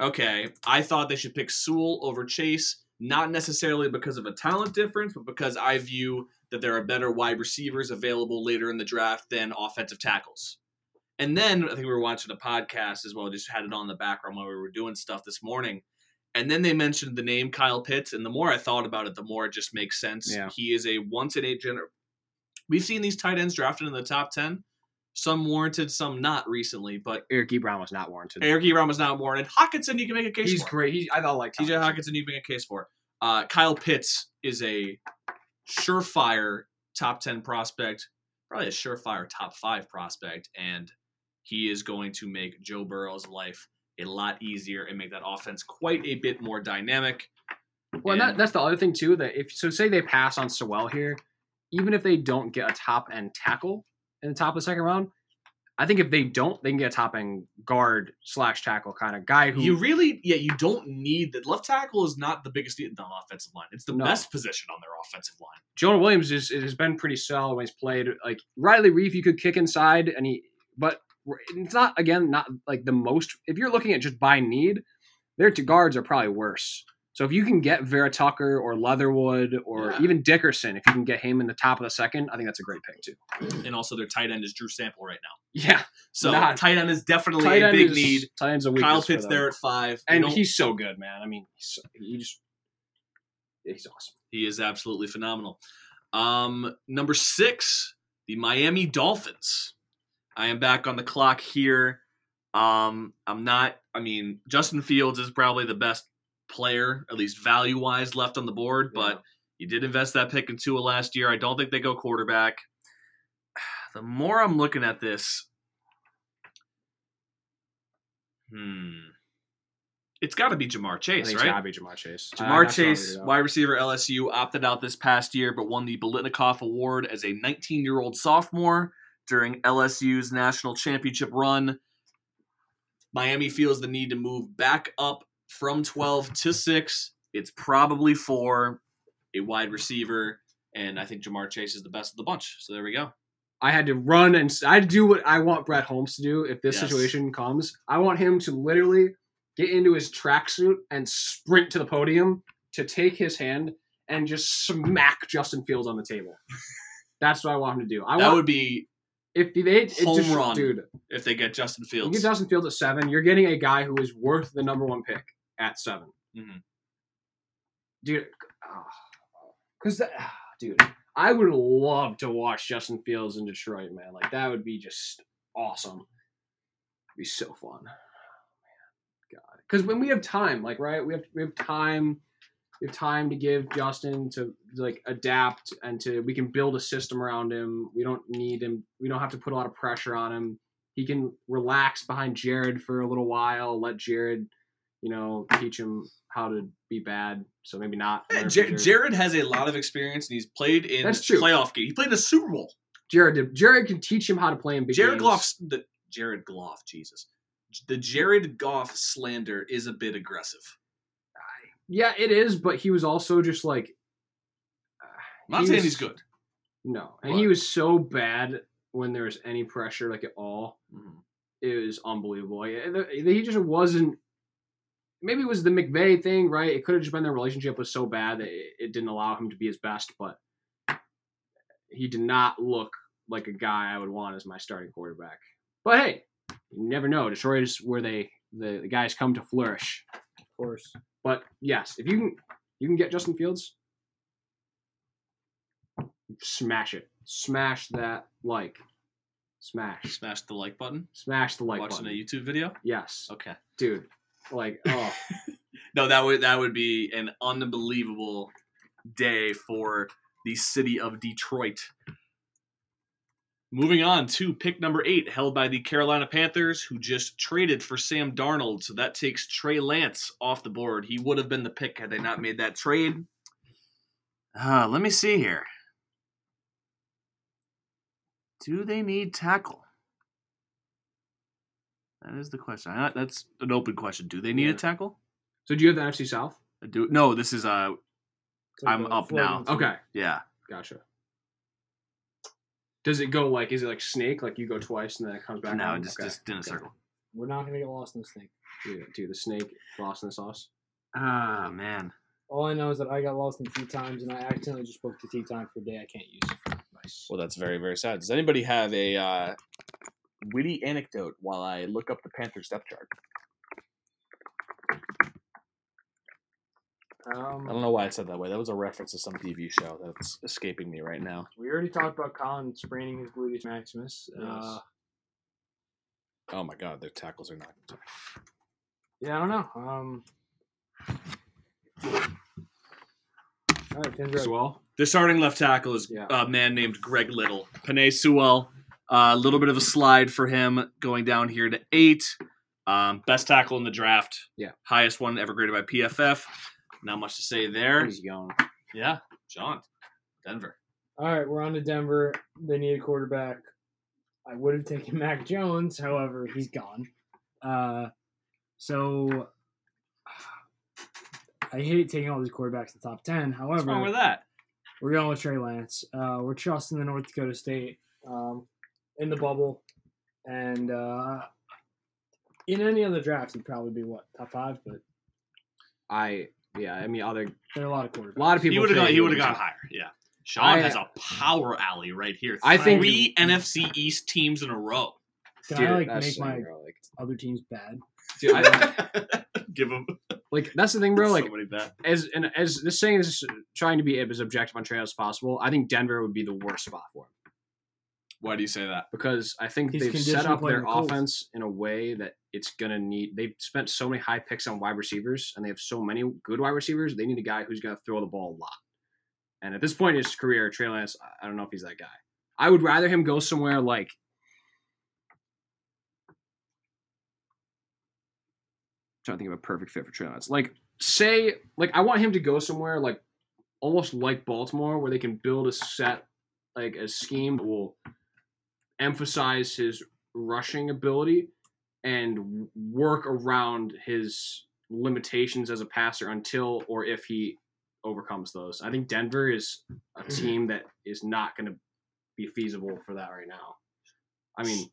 B: okay, I thought they should pick Sewell over Chase, not necessarily because of a talent difference, but because I view that there are better wide receivers available later in the draft than offensive tackles. And then I think we were watching a podcast as well, just had it on the background while we were doing stuff this morning. And then they mentioned the name Kyle Pitts, and the more I thought about it, the more it just makes sense.
C: Yeah.
B: He is a once in eight gener. We've seen these tight ends drafted in the top ten, some warranted, some not recently. But
C: Eric Ebron was not warranted.
B: Eric Ebron was not warranted. Hockenson, you can make a case
C: He's
B: for.
C: great. He, I thought like
B: TJ Hockenson, you can make a case for. Uh, Kyle Pitts is a surefire top 10 prospect, probably a surefire top five prospect, and he is going to make Joe Burrow's life a lot easier and make that offense quite a bit more dynamic.
C: Well, and that, that's the other thing too. That if so, say they pass on Sewell here, even if they don't get a top end tackle in the top of the second round, I think if they don't, they can get a top end guard slash tackle kind of guy who
B: You really, yeah, you don't need that. Left tackle is not the biggest need on the offensive line. It's the
C: No.
B: best position on their offensive line.
C: Jonah Williams is it has been pretty solid when he's played. Like Riley Reiff, you could kick inside, and he, but it's not again not like the most. If you're looking at just by need, their two guards are probably worse. So if you can get Vera Tucker or Leatherwood or
B: Yeah.
C: even Dickerson, if you can get him in the top of the second, I think that's a great pick too.
B: And also, their tight end is Drew Sample right now.
C: Yeah,
B: So
C: Not-
B: tight end is definitely a big
C: is,
B: need.
C: Tight end's a weakness
B: Kyle Pitts there at five,
C: and he's so good, man. I mean, he's, he just he's awesome.
B: He is absolutely phenomenal. Um, number six, the Miami Dolphins. I am back on the clock here. Um, I'm not. I mean, Justin Fields is probably the best player, at least value wise, left on the board. But you did invest that pick in Tua last year. I don't think they go quarterback. The more I'm looking at this, hmm, it's got to be
C: Ja'Marr
B: Chase, right?
C: it's gotta be Ja'Marr Chase.
B: Ja'Marr
C: that's
B: Chase, wide receiver LSU, opted out this past year, but won the Biletnikoff Award as a 19 year old sophomore during LSU's national championship run. Miami feels the need to move back up from 12 to 6. It's probably for a wide receiver, and I think Ja'Marr Chase is the best of the bunch. So there we go.
C: I had to run and I do what I want Brad Holmes to do if this
B: Yes.
C: situation comes. I want him to literally get into his tracksuit and sprint to the podium to take his hand and just smack Justin Fields on the table. That's what I want him to do. I
B: that
C: want
B: would be
C: if they
B: home
C: just,
B: run.
C: dude.
B: if they get Justin
C: You
B: Fields.
C: get Justin Fields at seven, you're getting a guy who is worth the number one pick at 7
B: Mhm.
C: dude. Because dude, I would love to watch Justin Fields in Detroit, man. Like that would be just awesome. It'd be so fun. God, because when we have time, like right, we have we have time. We have time to give Justin to like adapt and to we can build a system around him. We don't need him. We don't have to put a lot of pressure on him. He can relax behind Jared for a little while. Let Jared, you know, teach him how to be bad. So maybe not.
B: Yeah,
C: from
B: Jared, has a lot of experience, and he's played in
C: That's true.
B: playoff game. He played in a Super Bowl.
C: Jared did. Jared can teach him how to play in big
B: Jared
C: games.
B: Goff's the Jared Goff, Jesus. The Jared Goff slander is a bit aggressive.
C: Yeah, it is, but he was also just like. uh,
B: not
C: he
B: saying
C: was-
B: he's good.
C: No, and he was so bad when there was any pressure, like at all.
B: Mm-hmm.
C: It was unbelievable. He just wasn't. Maybe it was the McVay thing, right? It could have just been their relationship was so bad that it, it didn't allow him to be his best, but he did not look like a guy I would want as my starting quarterback. But hey, you never know. Detroit is where they the, the guys come to flourish.
A: Of course.
C: But yes, if you can you can get Justin Fields, smash it. Smash that like. Smash.
B: Smash the like button.
C: Smash the like
B: watching
C: button.
B: a YouTube video.
C: Yes.
B: Okay.
C: Dude. Like, oh.
B: No, that would that would be an unbelievable day for the city of Detroit. Moving on to pick number eight, held by the Carolina Panthers, who just traded for Sam Darnold. So that takes Trey Lance off the board. He would have been the pick had they not made that trade. Uh, let me see here. Do they need tackle? That is the question. I- That's an open question. Do they need
C: Yeah.
B: a tackle?
C: So do you have the NFC South?
B: I do no. This is uh
A: like
B: I'm up now.
C: Okay.
B: yeah.
C: Gotcha. Does it go like is it like snake? Like you go twice and then it comes back?
B: No,
C: on?
B: just
C: Okay.
B: just in a
C: Okay.
B: circle.
A: We're not gonna get lost in the snake.
C: Dude, dude, the snake lost in the sauce.
B: Ah man.
A: All I know is that I got lost in tea times, and I accidentally just booked a tea time for a day I can't use.
C: Nice.
B: Well, that's very very sad. Does anybody have a uh, witty anecdote while I look up the Panthers depth chart?
A: Um,
B: I don't know why I said that way. That was a reference to some TV show that's escaping me right now.
A: We already talked about Collin spraining his gluteus maximus. Uh,
B: Oh my God, their tackles are not.
A: yeah, I don't know. Um, all right, Fin's ready.
C: Swell.
B: The starting left tackle is
C: Yeah.
B: a man named Greg Little. Penei Sewell. A little bit of a slide for him going down here to eight. Um, best tackle in the draft.
C: Yeah.
B: Highest one ever graded by PFF. Not much to say there.
C: He's young.
B: Yeah, John, Denver.
A: All right, we're on to Denver. They need a quarterback. I would have taken Mac Jones, however, he's gone. Uh, so I hate taking all these quarterbacks in the top ten.
B: What's
A: However,
B: wrong with that?
A: we're going with Trey Lance. Uh, we're trusting the North Dakota State um, in the bubble, and uh, in any other draft, he'd probably be what top five. But
C: I yeah. I mean, other
A: there are a lot of quarterbacks.
C: a lot of people.
B: He would have
C: think
B: gone. He would
C: would
B: have gone higher. Yeah. Sean
C: I-
B: has a power alley right here.
C: I think-
B: three NFC East teams in a row.
A: Can
C: Dude,
A: I like make my
C: bro, like,
A: other teams bad?
C: dude, I,
B: Give them
C: like that's the thing, bro. Like
B: somebody bet.
C: as and as this thing is trying to be as objective on Trey as possible. I think Denver would be the worst spot for him
B: Why do you say that?
C: because I think
A: He's
C: they've set up their
A: the
C: offense in a way that it's gonna need. They've spent so many high picks on wide receivers, and they have so many good wide receivers. They need a guy who's gonna throw the ball a lot. And at this point in his career, Trey Lance, I- I don't know if he's that guy. I would rather him go somewhere like. trying to think of a perfect fit for Trey Lance. Like, say, like I want him to go somewhere like almost like Baltimore, where they can build a set, like a scheme that will emphasize his rushing ability and work around his limitations as a passer until or if he overcomes those. I think Denver is a mm. team that is not going to be feasible for that right now. I mean,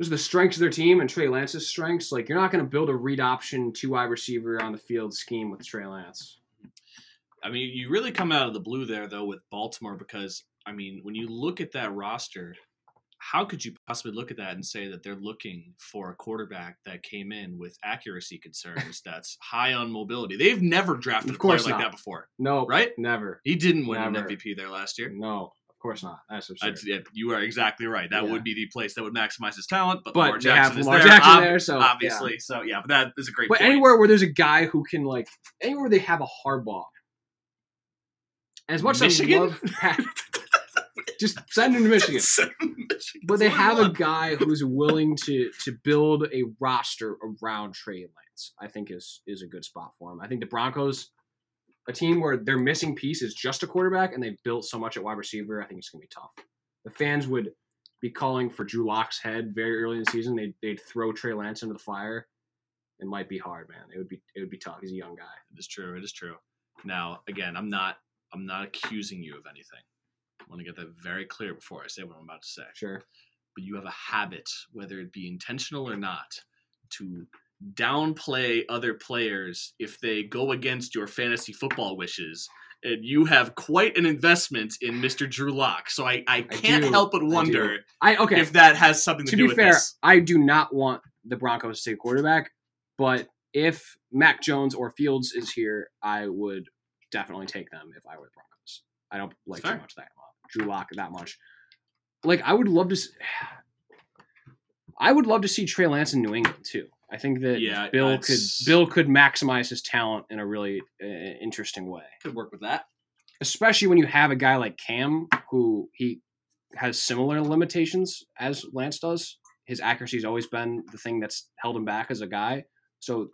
C: just the strengths of their team and Trey Lance's strengths. Like, you're not going to build a read option two wide receiver on the field scheme with Trey Lance.
B: I mean, you really come out of the blue there though with Baltimore because I mean, when you look at that roster, how could you possibly look at that and say that they're looking for a quarterback that came in with accuracy concerns that's high on mobility? They've never drafted
C: Of
B: a player
C: course
B: like that before,
C: No,
B: right?
C: Never.
B: He didn't win
C: Never.
B: an MVP there last year.
C: No, of course not. That's absurd.
B: Yeah, you are exactly right. That
C: Yeah.
B: would be the place that would maximize his talent, but,
C: but
B: Lamar Jackson
C: have
B: is
C: Lamar
B: there,
C: Jackson
B: ob-
C: there, so
B: obviously. So yeah, but that is a great
C: But
B: point.
C: anywhere where there's a guy who can like anywhere they have a hard ball. As much
B: Michigan?
C: as I love just send him to Michigan. But they have a guy who's willing to to build a roster around Trey Lance. I think is is a good spot for him. I think the Broncos, a team where their missing piece is just a quarterback, and they've built so much at wide receiver. I think it's gonna be tough. The fans would be calling for Drew Lock's head very early in the season. They'd they'd throw Trey Lance into the fire. It might be hard, man. It would be it would be tough. He's a young guy.
B: It is true. It is true. Now, again, I'm not I'm not accusing you of anything. I want to get that very clear before I say what I'm about to say.
C: Sure.
B: But you have a habit, whether it be intentional or not, to downplay other players if they go against your fantasy football wishes. And you have quite an investment in Mr. Drew Lock. So I, I can't
C: do.
B: help but wonder
C: I okay.
B: if that has something to, do with it.
C: to
B: do
C: be
B: with
C: fair,
B: this.
C: I do not want the Broncos to take quarterback, but if Mac Jones or Fields is here, I would definitely take them if I were the Broncos. I don't like too much that Drew Lock that much. Like I would love to. s- I would love to see Trey Lance in New England too. I think that
B: Yeah,
C: Bill could Bill could maximize his talent in a really uh, interesting way
B: Could work with that.
C: especially when you have a guy like Cam who he has similar limitations as Lance does. His accuracy has always been the thing that's held him back as a guy. So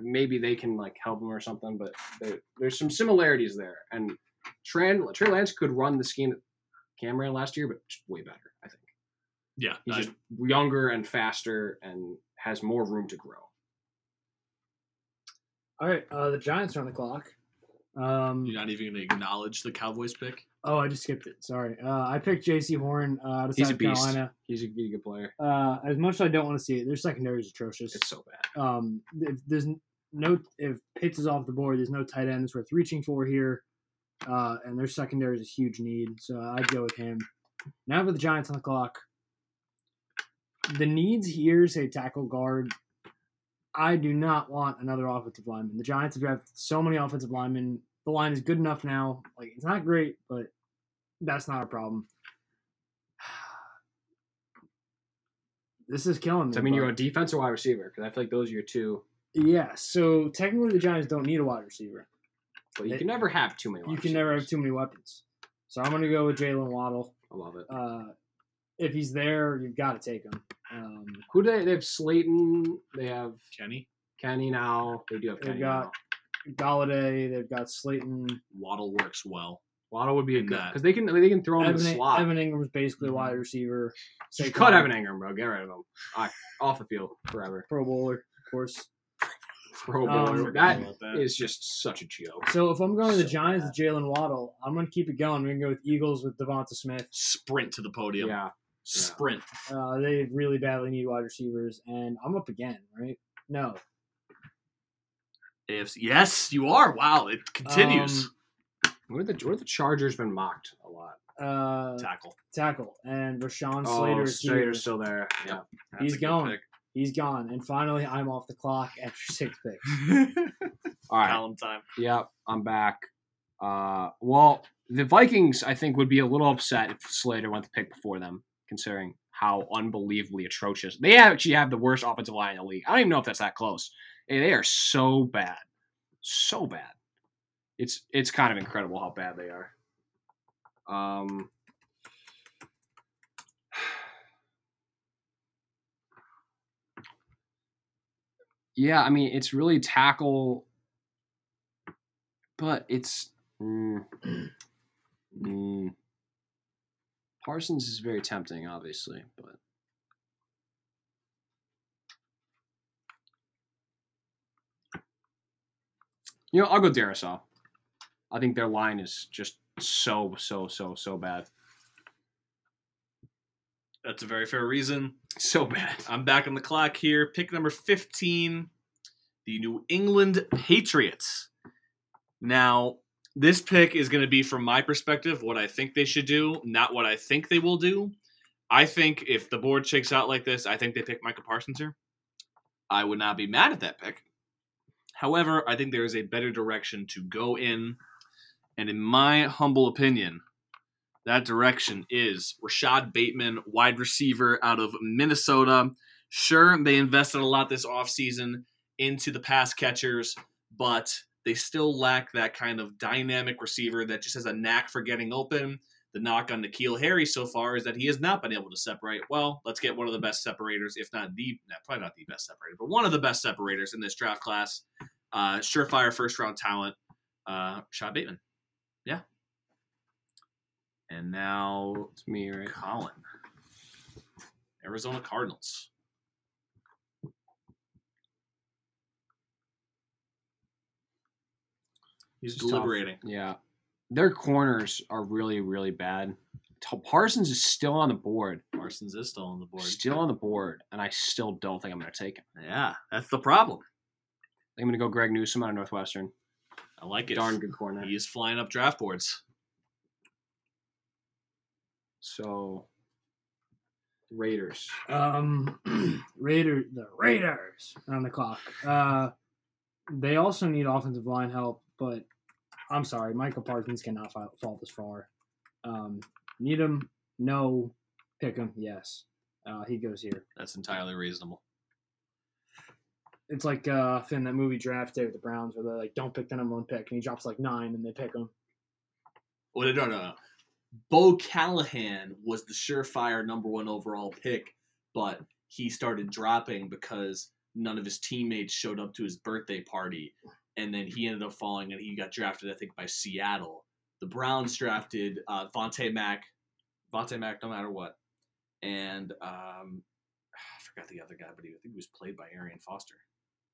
C: maybe they can like help him or something. But there, there's some similarities there. And Trey, Trey Lance could run the scheme that Cam ran last year, but just way better. I think
B: Yeah.
C: he's
B: I-
C: just younger and faster and has more room to grow.
A: All right, uh, the Giants are on the clock. Um,
B: you're not even going to acknowledge the Cowboys pick?
A: oh, I just skipped it. Sorry. Uh, I picked Jaycee Horn uh, out of
C: He's a
A: South
C: beast.
A: Carolina.
C: He's a, he's a good player.
A: Uh, as much as I don't want to see it, their secondary is atrocious.
C: It's so bad.
A: Um, if there's no if Pitts is off the board, there's no tight ends worth reaching for here, uh, and their secondary is a huge need. So I'd go with him. Now for the Giants on the clock. The needs here say tackle guard. I do not want another offensive lineman. The Giants have drafted so many offensive linemen. The line is good enough now. Like it's not great, but that's not a problem. This is killing me.
C: So, I mean, you're a defense or wide receiver because I feel like those are your two.
A: yeah, so technically the Giants don't need a wide receiver.
C: But you
A: They-
C: can never have too many.
A: You can never have too many weapons. So I'm going to go with Jaylen Waddle.
C: I love it.
A: Uh, if he's there, you've got to take him. Um,
C: Who do they? They have Slayton. They have
B: Kenny?
C: Kenny now. They do have
A: They've
C: Kenny
A: got-
C: now.
A: Golladay. They've got Slayton.
B: Waddle works well.
C: Waddle would be a good because they can they can throw him in the slot.
A: Evan Engram Engram's basically a wide receiver.
C: Just
A: Saquon,
C: cut Evan Engram, bro. Get rid of him. Off the field forever.
A: Pro Bowler, of course.
C: Pro
A: Um,
C: Bowler.
B: Forgot
C: that
B: that.
C: is just such a joke.
A: So if I'm going with the
C: So
A: Giants
C: bad.
A: with Jaylen Waddle, I'm going to keep it going. We're going to go with Eagles with DeVonta Smith.
B: Sprint to the podium.
C: Yeah.
B: Sprint.
A: Uh, they really badly need wide receivers, and I'm up again, right? No.
B: AFC. Yes, you are. Wow, it continues.
A: Um,
C: Where the where the Chargers been mocked a lot.
A: Uh,
B: Tackle.
A: tackle and Rashawn
C: Oh,
A: Slater is.
C: Slater's still there. Yeah.
B: That's
A: He's going.
B: pick.
A: He's gone, and finally, I'm off the clock after six picks.
C: All right.
B: Column time.
C: Yep, I'm back. Uh, well, the Vikings, I think, would be a little upset if Slater went to pick before them, considering how unbelievably atrocious they actually have the worst offensive line in the league. I don't even know if that's that close. Hey, they are so bad, so bad. It's it's kind of incredible how bad they are. Um. Yeah, I mean, it's really tackle but it's mm, mm. Parsons is very tempting, obviously, but you know, I'll go Darrisaw. I think their line is just so so so so bad,
B: That's a very fair reason.
C: so bad.
B: I'm back on the clock here. Pick number 15, the New England Patriots. Now, this pick is going to be from my perspective what I think they should do, not what I think they will do. I think if the board shakes out like this, I think they pick Micah Parsons here. I would not be mad at that pick. However, I think there is a better direction to go in. And in my humble opinion, that direction is Rashod Bateman, wide receiver out of Minnesota. Sure, they invested a lot this offseason into the pass catchers, but they still lack that kind of dynamic receiver that just has a knack for getting open. The knock on N'Keal Harry so far is that he has not been able to separate. Well, let's get one of the best separators, if not the, probably not the best separator, but one of the best separators in this draft class. Uh, surefire first round talent, uh, Rashod Bateman. Yeah. And now
C: It's me, right?
B: Collin. Arizona Cardinals. He's
C: It's tough. Yeah, their corners are really really bad. Parsons is still on the board,
B: Parsons is still on the board.
C: still on the board, and I still don't think I'm going to take him.
B: Yeah, that's the problem.
C: I'm going to go Greg Newsome out of Northwestern.
B: I like it.
C: Darn good corner.
B: He's flying up draft boards.
C: So, Raiders.
A: Um, Raider, the Raiders on the clock. Uh, they also need offensive line help, but I'm sorry, Michael Parsons cannot fall, fall this far. Um, need him? No. Pick him? Yes. Uh, he goes here.
B: That's entirely reasonable.
A: It's like uh, Fin that movie Draft Day with the Browns, where they're like, "Don't pick the number one pick," and he drops like nine, and they pick him.
B: Well, no, no, no. Bo Callahan was the surefire number one overall pick, but he started dropping because none of his teammates showed up to his birthday party, and then he ended up falling, and he got drafted, I think, by Seattle. The Browns drafted uh, Vontae Mack, Vontae Mack, no matter what, and um, I forgot the other guy, but he, I think he was played by Arian Foster,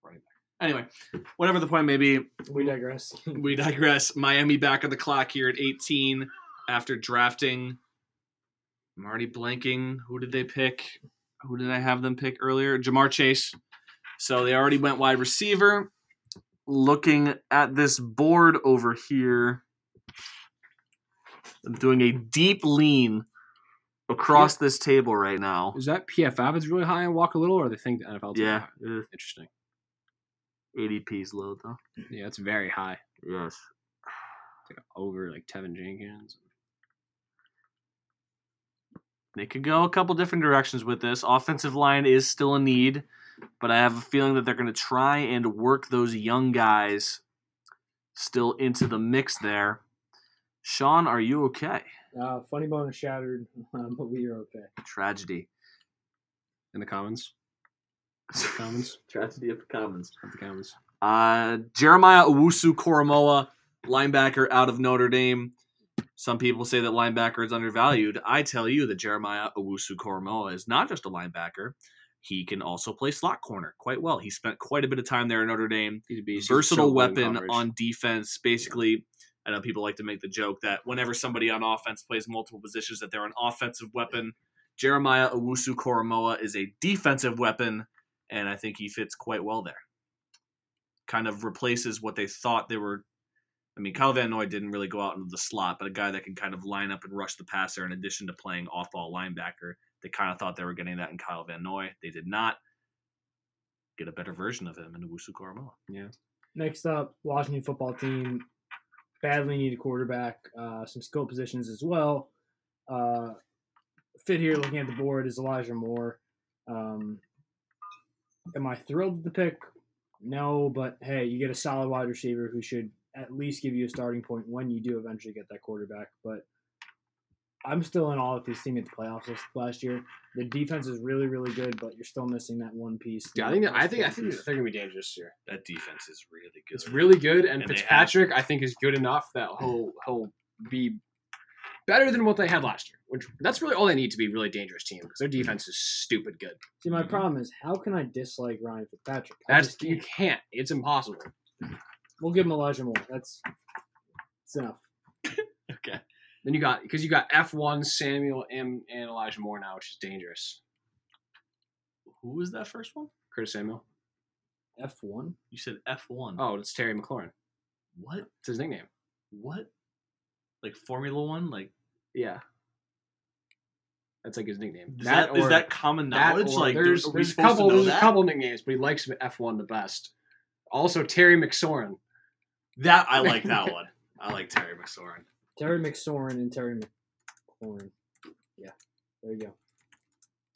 B: running back. Anyway, whatever the point may be,
A: We digress.
B: we digress. Miami back on the clock here at 18 after drafting. I'm already blanking. Who did they pick? Who did I have them pick earlier? Ja'Marr Chase. So they already went wide receiver. Looking at this board over here, I'm doing a deep lean across this table right now.
C: Is that PFF is really high and Walk a little, or they think the NFL?
B: Yeah?
C: Interesting.
B: ADP's low though.
C: Yeah, it's very high.
B: Yes.
C: Like over like Teven Jenkins.
B: They could go a couple different directions with this. Offensive line is still a need, but I have a feeling that they're going to try and work those young guys still into the mix there. Sean, are you okay?
A: Uh, funny bone is shattered, um, but we are okay.
B: Tragedy.
C: In the comments. Comments.
B: Tragedy of the commons.
C: Of the commons.
B: Uh, Jeremiah Owusu Koramoah, linebacker out of Notre Dame. Some people say that linebacker is undervalued. I tell you that Jeremiah Owusu Koramoah is not just a linebacker. He can also play slot corner quite well. He spent quite a bit of time there at Notre Dame.
C: He's a
B: Versatile
C: so
B: weapon on defense. Basically, I know people like to make the joke that whenever somebody on offense plays multiple positions, that they're an offensive weapon. Jeremiah Owusu Koramoah is a defensive weapon, and I think he fits quite well there. Kind of replaces what they thought they were. I mean, Kyle Van Noy didn't really go out into the slot, but a guy that can kind of line up and rush the passer in addition to playing off ball linebacker. They kind of thought they were getting that in Kyle Van Noy. They did not get a better version of him in Owusu Koramoah. Yeah.
A: Next up, Washington football team badly need a quarterback. Uh, some skill positions as well. Uh, fit here, looking at the board, is Elijah Moore. Um, am I thrilled with the pick? No, but hey, you get a solid wide receiver who should at least give you a starting point when you do eventually get that quarterback. But I'm still in awe of this team at the playoffs this- last year. The defense is really, really good, but you're still missing that one piece.
C: Yeah, I think I think I think they're gonna be dangerous this year.
B: That defense is really good.
C: It's really good, and,
B: And they
C: Fitzpatrick I think is good enough that he'll he'll be better than what they had last year. Which that's really all they need to be a really dangerous team because their defense is stupid good.
A: See, my problem is how can I dislike Ryan Fitzpatrick? I
C: That's you
A: can't.
C: can't. It's impossible.
A: We'll give him Elijah Moore. That's that's enough.
B: okay.
C: Then you got because you got F one Samuel M and Elijah Moore now, which is dangerous.
B: Who was that first one?
C: Curtis Samuel.
A: F one.
B: You said F one.
C: Oh, it's Terry McLaurin.
B: what?
C: It's his nickname.
B: What? Like Formula One? Like
C: Yeah. That's like his nickname.
B: is that, is
C: or-
B: that common
C: that
B: knowledge?
C: or-
B: like,
C: there's,
B: are we
C: there's a
B: supposed
C: couple
B: to know
C: there's a couple nicknames, but he likes F one the best. Also, Terry McSoren.
B: That I like that one. I like Terry McSoren.
A: Terry McSoren and Terry McLaurin. Yeah, there you go.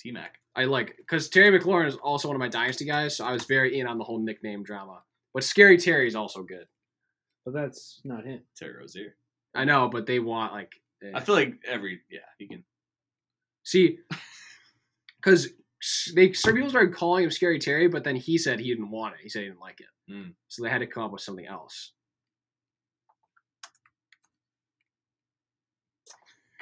B: T Mac.
C: I like because Terry McLaurin is also one of my dynasty guys, so I was very in on the whole nickname drama. But Scary Terry is also good.
A: But that's not him.
B: Terry Rozier.
C: I know, but they want like eh.
B: I feel like every yeah, you can
C: see because they some people started calling him Scary Terry, but then he said he didn't want it. He said he didn't like it,
B: Mm.
C: so they had to come up with something else.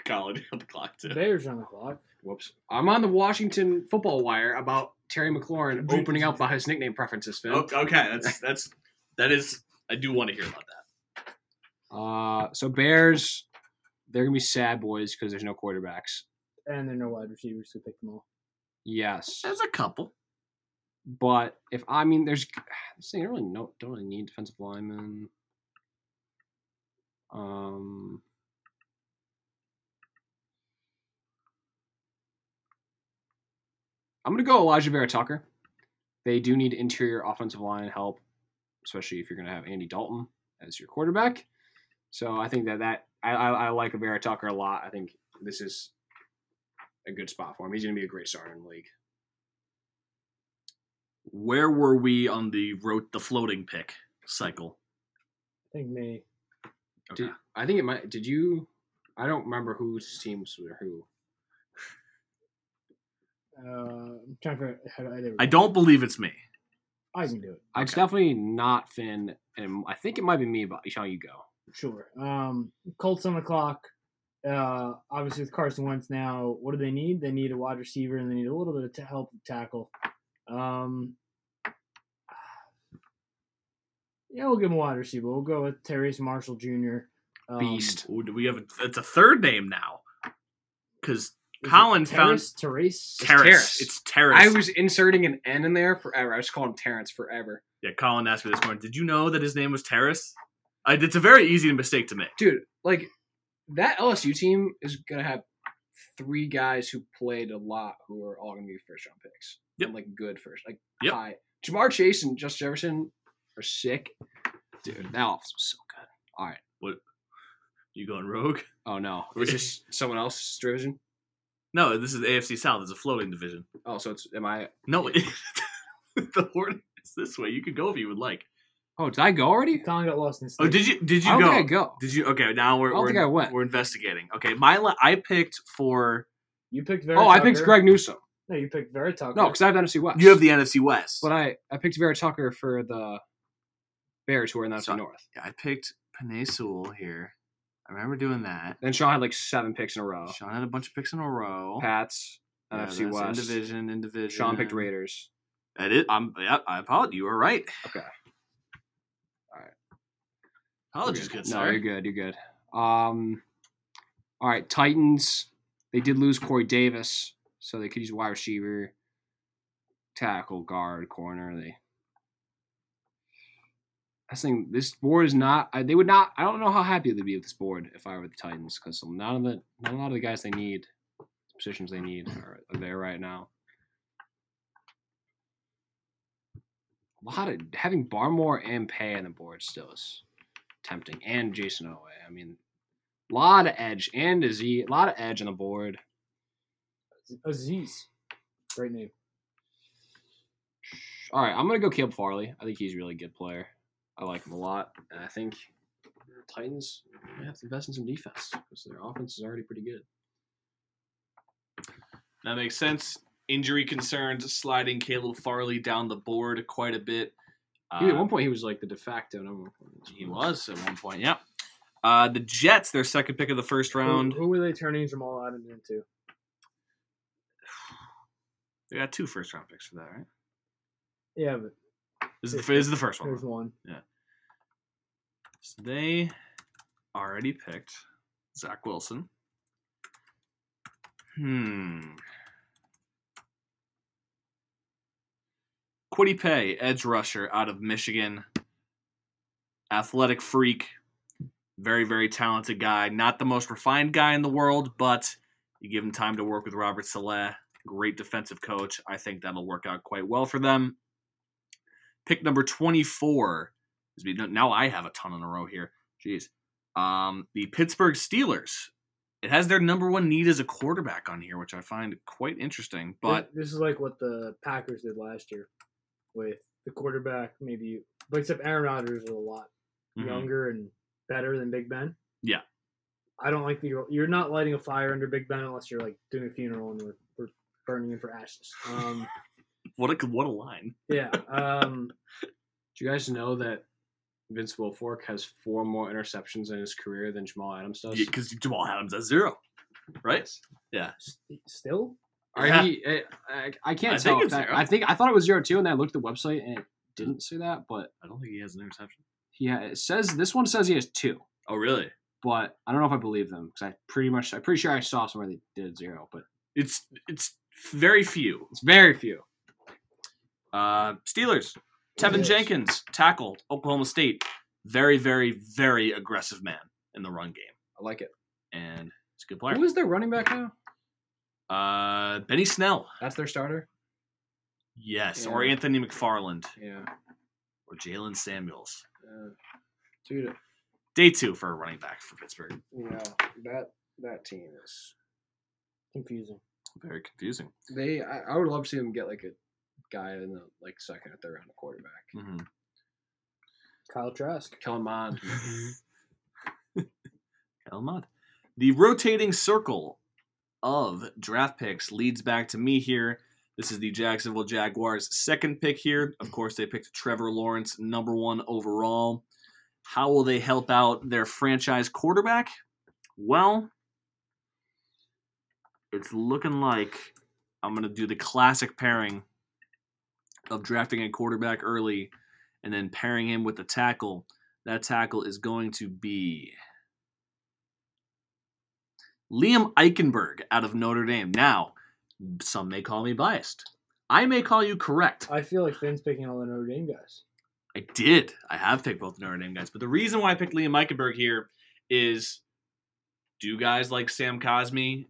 B: Collin on the clock too.
A: Bears on the clock.
C: Whoops. I'm on the Washington football wire about Terry McLaurin opening up about his nickname preferences, Fin.
B: Oh, okay, that's that's that is I do want to hear about that.
C: Uh, so Bears, they're gonna be sad boys because there's no quarterbacks.
A: And there are no wide receivers to pick them all.
C: Yes,
B: There's a couple.
C: but if I mean, there's this thing. I really no, don't really need defensive linemen. Um, I'm gonna go Alijah Vera Tucker. They do need interior offensive line help, especially if you're gonna have Andy Dalton as your quarterback. So I think that that I, I, I like Vera Tucker a lot. I think this is a good spot for him. He's gonna be a great starter in the league.
B: Where were we on the wrote the floating pick cycle?
A: I think me.
B: Okay.
C: Did, I think it might. Did you? I don't remember whose teams were who.
A: Uh, I'm trying to figure out how to edit.
B: I don't believe it's me.
A: I can do it.
C: It's
B: Okay.
C: definitely not Fin, and I think it might be me. But how you go?
A: Sure. Um, Colts on the clock. Uh, obviously with Carson Wentz now, what do they need? They need a wide receiver and they need a little bit of t- help with tackle. Um, yeah, we'll give him a wide receiver. We'll go with Terrence Marshall Jr. Um,
C: Beast.
B: Ooh, do we have a, it's a third name now? Because
A: is it
B: Collin found
A: Terrace? Terrace?
B: Terrace.
C: Terrace.
B: It's Terrace.
C: I was inserting an N in there forever. I just called him Terrence forever,
B: yeah, Collin asked me this morning. Did you know that his name was Terrace? I, it's a very easy mistake to make.
C: dude. Like that LSU team is gonna have three guys who played a lot who are all gonna be first round picks.
B: Yep.
C: And, like good first, like
B: Yep.
C: high. Ja'Marr Chase and Justin Jefferson are sick, dude. That offense was so good. All right.
B: What you going rogue?
C: Oh no, is this someone else's division?
B: No, this is AFC South. It's a floating division.
C: Oh, so it's am I?
B: No, the Hornet is this way. You could go if you would like.
C: Oh, did I go already?
A: Collin got lost in
B: Oh, did you? Did you
C: I don't
B: go?
C: think I go.
B: Did you? Okay, now we're
C: I don't
B: we're,
C: think I went.
B: we're investigating. Okay, my la- I picked for
A: You picked Vera
C: Oh, I picked Greg Newsome.
A: No, you picked Vera Tucker.
C: No, because I have the NFC West.
B: you have the NFC West.
C: But I I picked Vera Tucker for the Bears, who are in the NFC
B: So-
C: North.
B: Yeah, I picked Penei Sewell here. I remember doing that.
C: Then Sean had like seven picks in a row.
B: Sean had a bunch of picks in a row.
C: Pats,
B: Yeah,
C: NFC West.
B: in division, in division.
C: Sean picked Raiders.
B: That is, I'm. Yeah, I apologize. You were right.
C: Okay.
B: Apologies,
C: You're
B: good
C: No, you're good. You're good. Um, all right, Titans. They did lose Corey Davis, so they could use wide receiver, tackle, guard, corner. They. I think this board is not. I, they would not. I don't know how happy they'd be with this board if I were the Titans, because none of the not a lot of the guys they need, positions they need are, are there right now. A lot of having Barmore and Paye on the board still is tempting, and Jayson Oweh. I mean, a lot of edge and a Z, a lot of edge on the board.
A: Azeez, great name.
C: All right, I'm gonna go Caleb Farley. I think he's a really good player. I like him a lot, and I think Titans may have to invest in some defense because their offense is already pretty good.
B: That makes sense. Injury concerns sliding Caleb Farley down the board quite a bit.
C: He- at
B: Uh,
C: one point, he was like the de facto number one.
B: he was at one point. Yeah. Uh, the Jets, their second pick of the first round.
A: Who, who were they turning Jamal Adams into?
B: They got two first round picks for that, right?
A: Yeah, but
B: This is the, this is the first one.
A: there's one. Yeah.
B: So they already picked Zach Wilson. Hmm. Kwity Paye, edge rusher out of Michigan. Athletic freak. Very, very talented guy. Not the most refined guy in the world, but you give him time to work with Robert Saleh. Great defensive coach. I think that'll work out quite well for them. Pick number 24 is be- now I have a ton in a row here. Jeez. Um, the Pittsburgh Steelers. It has their number one need as a quarterback on here, which I find quite interesting. But
A: this, is like what the Packers did last year with the quarterback. Maybe, but except Aaron Rodgers is a lot
B: Mhm.
A: younger and better than Big Ben.
B: Yeah.
A: I don't like the. You're not lighting a fire under Big Ben unless you're like doing a funeral and we're, we're burning him for ashes. Um,
B: what a what a line.
A: yeah. Um,
C: Do you guys know that Vince Wilfork has four more interceptions in his career than Jamal Adams does?
B: Because Jamal Adams has zero, right?
A: st- still,
C: Are
B: Yeah.
C: he, I, I, I can't
B: I
C: tell.
B: think it's
C: that-
B: zero.
C: I think I thought it was zero two, and then I looked at the website and it didn't say that. But
B: I don't think he has an interception.
C: Yeah, it says this one says he has two,
B: Oh, really?
C: but I don't know if I believe them because I pretty much I'm pretty sure I saw somewhere they did zero, but
B: It's it's very few.
C: it's very few.
B: Uh, Steelers.
A: Teven
B: Jenkins, tackle, Oklahoma State. Very, very, very aggressive man in the run game,
C: I like it.
B: and it's a good player.
C: Who is their running back now?
B: Uh, Benny Snell.
C: That's their starter.
B: Yes,
C: Yeah.
B: or Anthony McFarland
C: Yeah,
B: or Jaylen Samuels.
C: uh, dude.
B: Day two for a running back for Pittsburgh.
C: Yeah, that that team is.
A: confusing.
B: Very confusing.
C: They, I, I would love to see them get like a guy in the like second or third round, a quarterback.
B: hmm
A: Kyle Trask.
C: Kellen Mond.
B: Elmont. The rotating circle of draft picks leads back to me here. This is the Jacksonville Jaguars' second pick here. Of course, they picked Trevor Lawrence, number one overall. How will they help out their franchise quarterback? Well, it's looking like I'm going to do the classic pairing of drafting a quarterback early and then pairing him with the tackle. That tackle is going to be Liam Eichenberg out of Notre Dame. Now, some may call me biased. I may call you correct.
A: I feel like Fin's picking all the Notre Dame guys.
B: I did. I have picked both Notre Dame guys, but the reason why I picked Liam Eichenberg here is do guys like Sam Cosmi,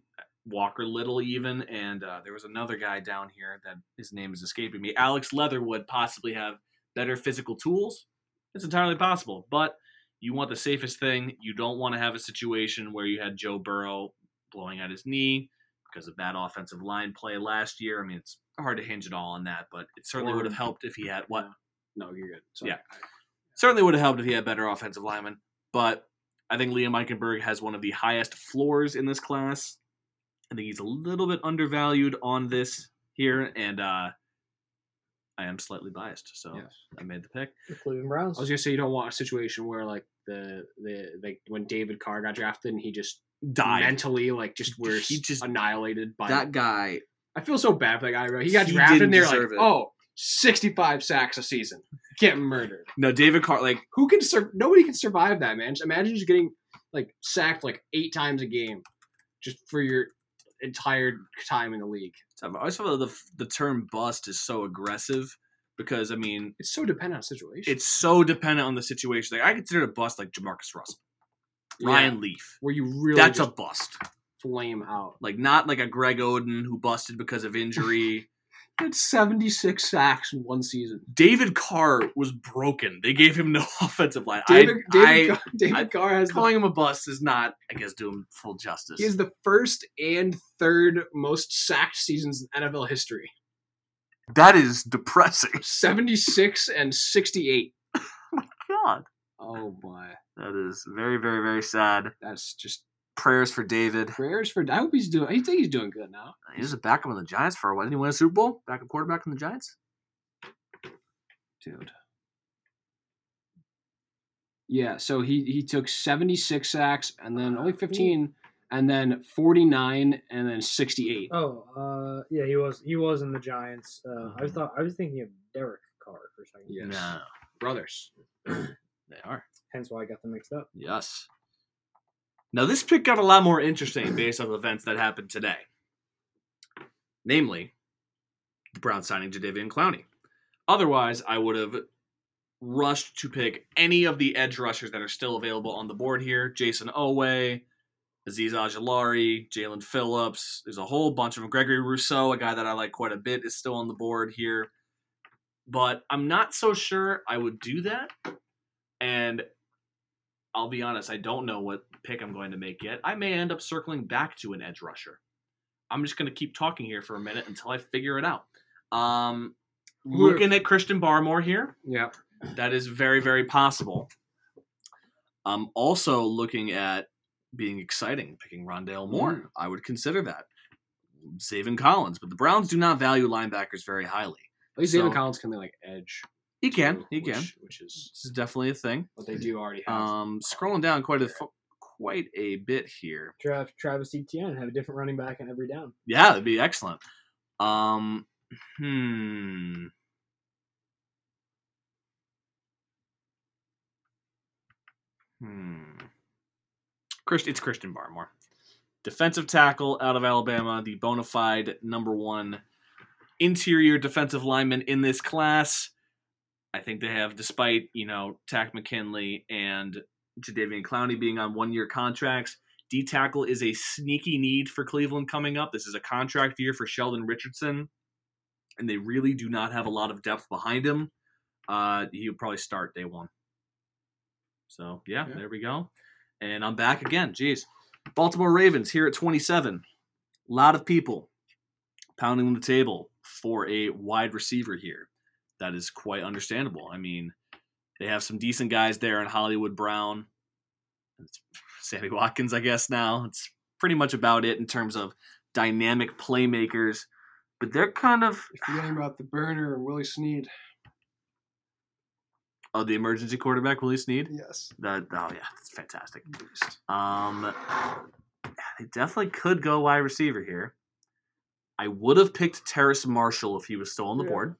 B: Walker Little, even, and uh, there was another guy down here that his name is escaping me. Alex Leatherwood possibly have better physical tools. It's entirely possible, but you want the safest thing. You don't want to have a situation where you had Joe Burrow blowing out his knee because of bad offensive line play last year. I mean, it's hard to hinge it all on that, but it certainly
C: Or-
B: would have helped if he had what
C: No, you're good. Sorry.
B: Yeah. certainly would have helped if he had better offensive linemen. But I think Liam Eichenberg has one of the highest floors in this class. I think he's a little bit undervalued on this here, and uh, I am slightly biased, so
C: Yes.
B: I made the pick.
A: The Cleveland Browns.
C: I was gonna say you don't want a situation where like the the like when David Carr got drafted and he just
B: Died.
C: mentally like just was
B: He just-
C: annihilated by
B: that guy.
C: I feel so bad for that guy. Bro. He got
B: He
C: drafted
B: didn't
C: and they're like,
B: deserve it.
C: oh, 65 sacks a season, Get murdered.
B: No, David Carr. Like
C: Who can sur- Nobody can survive that, man. Just imagine just getting like sacked like eight times a game, just for your entire time in the league.
B: I always feel the the term bust is so aggressive because I mean
C: It's so dependent on situation.
B: it's so dependent on the situation. Like I consider a bust like Jamarcus Russell,
C: Yeah,
B: Ryan Leaf.
C: where you really
B: That's a bust.
C: flame out.
B: Like not like a Greg Oden who busted because of injury.
C: Had 76 sacks in one season.
B: David Carr was broken. They gave him no offensive line.
C: David,
B: I,
C: David,
B: I,
C: Carr, David
B: I-
C: Carr has the
B: calling him a bust is not, I guess, doing full justice.
C: He has the first and third most sacked seasons in NFL history.
B: that is depressing.
C: 76 and 68.
B: God,
C: Oh my.
B: that is very, very, very sad.
C: That's just
B: Prayers for David.
C: prayers for I hope he's doing I think he's doing good now.
B: He was a backup on the Giants for a while. Didn't he win a Super Bowl? Backup quarterback on the Giants.
C: Dude. Yeah, so he he took 76 sacks and then only 15 and then 49 and then 68.
A: Oh, uh, yeah, he was. He was in the Giants. Uh, I
B: Mm-hmm.
A: was thought. I was thinking of Derek Carr for a second.
C: Yes.
B: No,
C: Brothers.
B: they are.
A: Hence why I got them mixed up.
B: Yes. Now this pick got a lot more interesting based on events that happened today. Namely, the Browns signing Jadeveon Clowney. Otherwise, I would have rushed to pick any of the edge rushers that are still available on the board here. Jayson Oweh, Azeez Ojulari, Jaelan Phillips. There's a whole bunch of them. Gregory Rousseau, a guy that I like quite a bit, is still on the board here. But I'm not so sure I would do that. And I'll be honest, I don't know what pick I'm going to make yet. I may end up circling back to an edge rusher. I'm just going to keep talking here for a minute until I figure it out. Um, looking at Christian Barmore here,
C: Yeah.
B: that is very, very possible. I'm also looking at being exciting, picking Rondale Moore.
C: Mm.
B: I would consider that. Zaven Collins, but the Browns do not value linebackers very highly.
C: At least
B: So-
C: Collins can be like edge.
B: He can,
C: too,
B: he can.
C: Which, which is
B: This is definitely a thing.
C: But they do already have.
B: Um, scrolling down quite a quite a bit here.
A: Trav, Travis Etienne have a different running back in every down.
B: Yeah, that'd be excellent. Um, hmm. Hmm. Christ, it's Christian Barmore, defensive tackle out of Alabama, the bona fide number one interior defensive lineman in this class. I think they have, despite you know Takk McKinley and Jadeveon Clowney being on one year contracts, D tackle is a sneaky need for Cleveland coming up. This is a contract year for Sheldon Richardson, and they really do not have a lot of depth behind him. Uh, he would probably start day one. So yeah,
C: Yeah.
B: there we go. And I'm back again. Jeez, Baltimore Ravens here at 27. A lot of people pounding on the table for a wide receiver here. That is quite understandable. I mean, they have some decent guys there in Hollywood Brown. It's Sammy Watkins, I guess now. It's pretty much about it in terms of dynamic playmakers. But they're kind of
C: Forgetting about the burner and Willie Snead.
B: oh the emergency quarterback Willie Snead.
C: Yes.
B: That oh yeah, that's fantastic. Um, they definitely could go wide receiver here. I would have picked Terrace Marshall if he was still on the
A: Yeah.
B: board,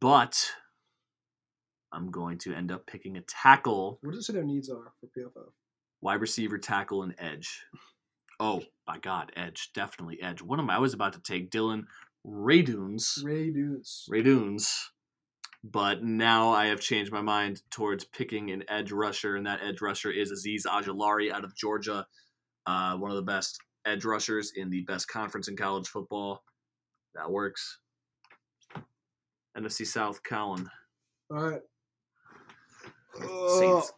B: but I'm going to end up picking a tackle,
C: What does it say their needs are for PFF?
B: wide receiver, tackle, and edge. Oh my God, edge, definitely edge. What am I? I was about to take Dillon Radunz.
C: Ray Dunes.
B: Radunz. But now I have changed my mind towards picking an edge rusher, and that edge rusher is Azeez Ojulari out of Georgia, uh, one of the best edge rushers in the best conference in college football. That works. NFC South, Collin.
C: All right.
B: Saints.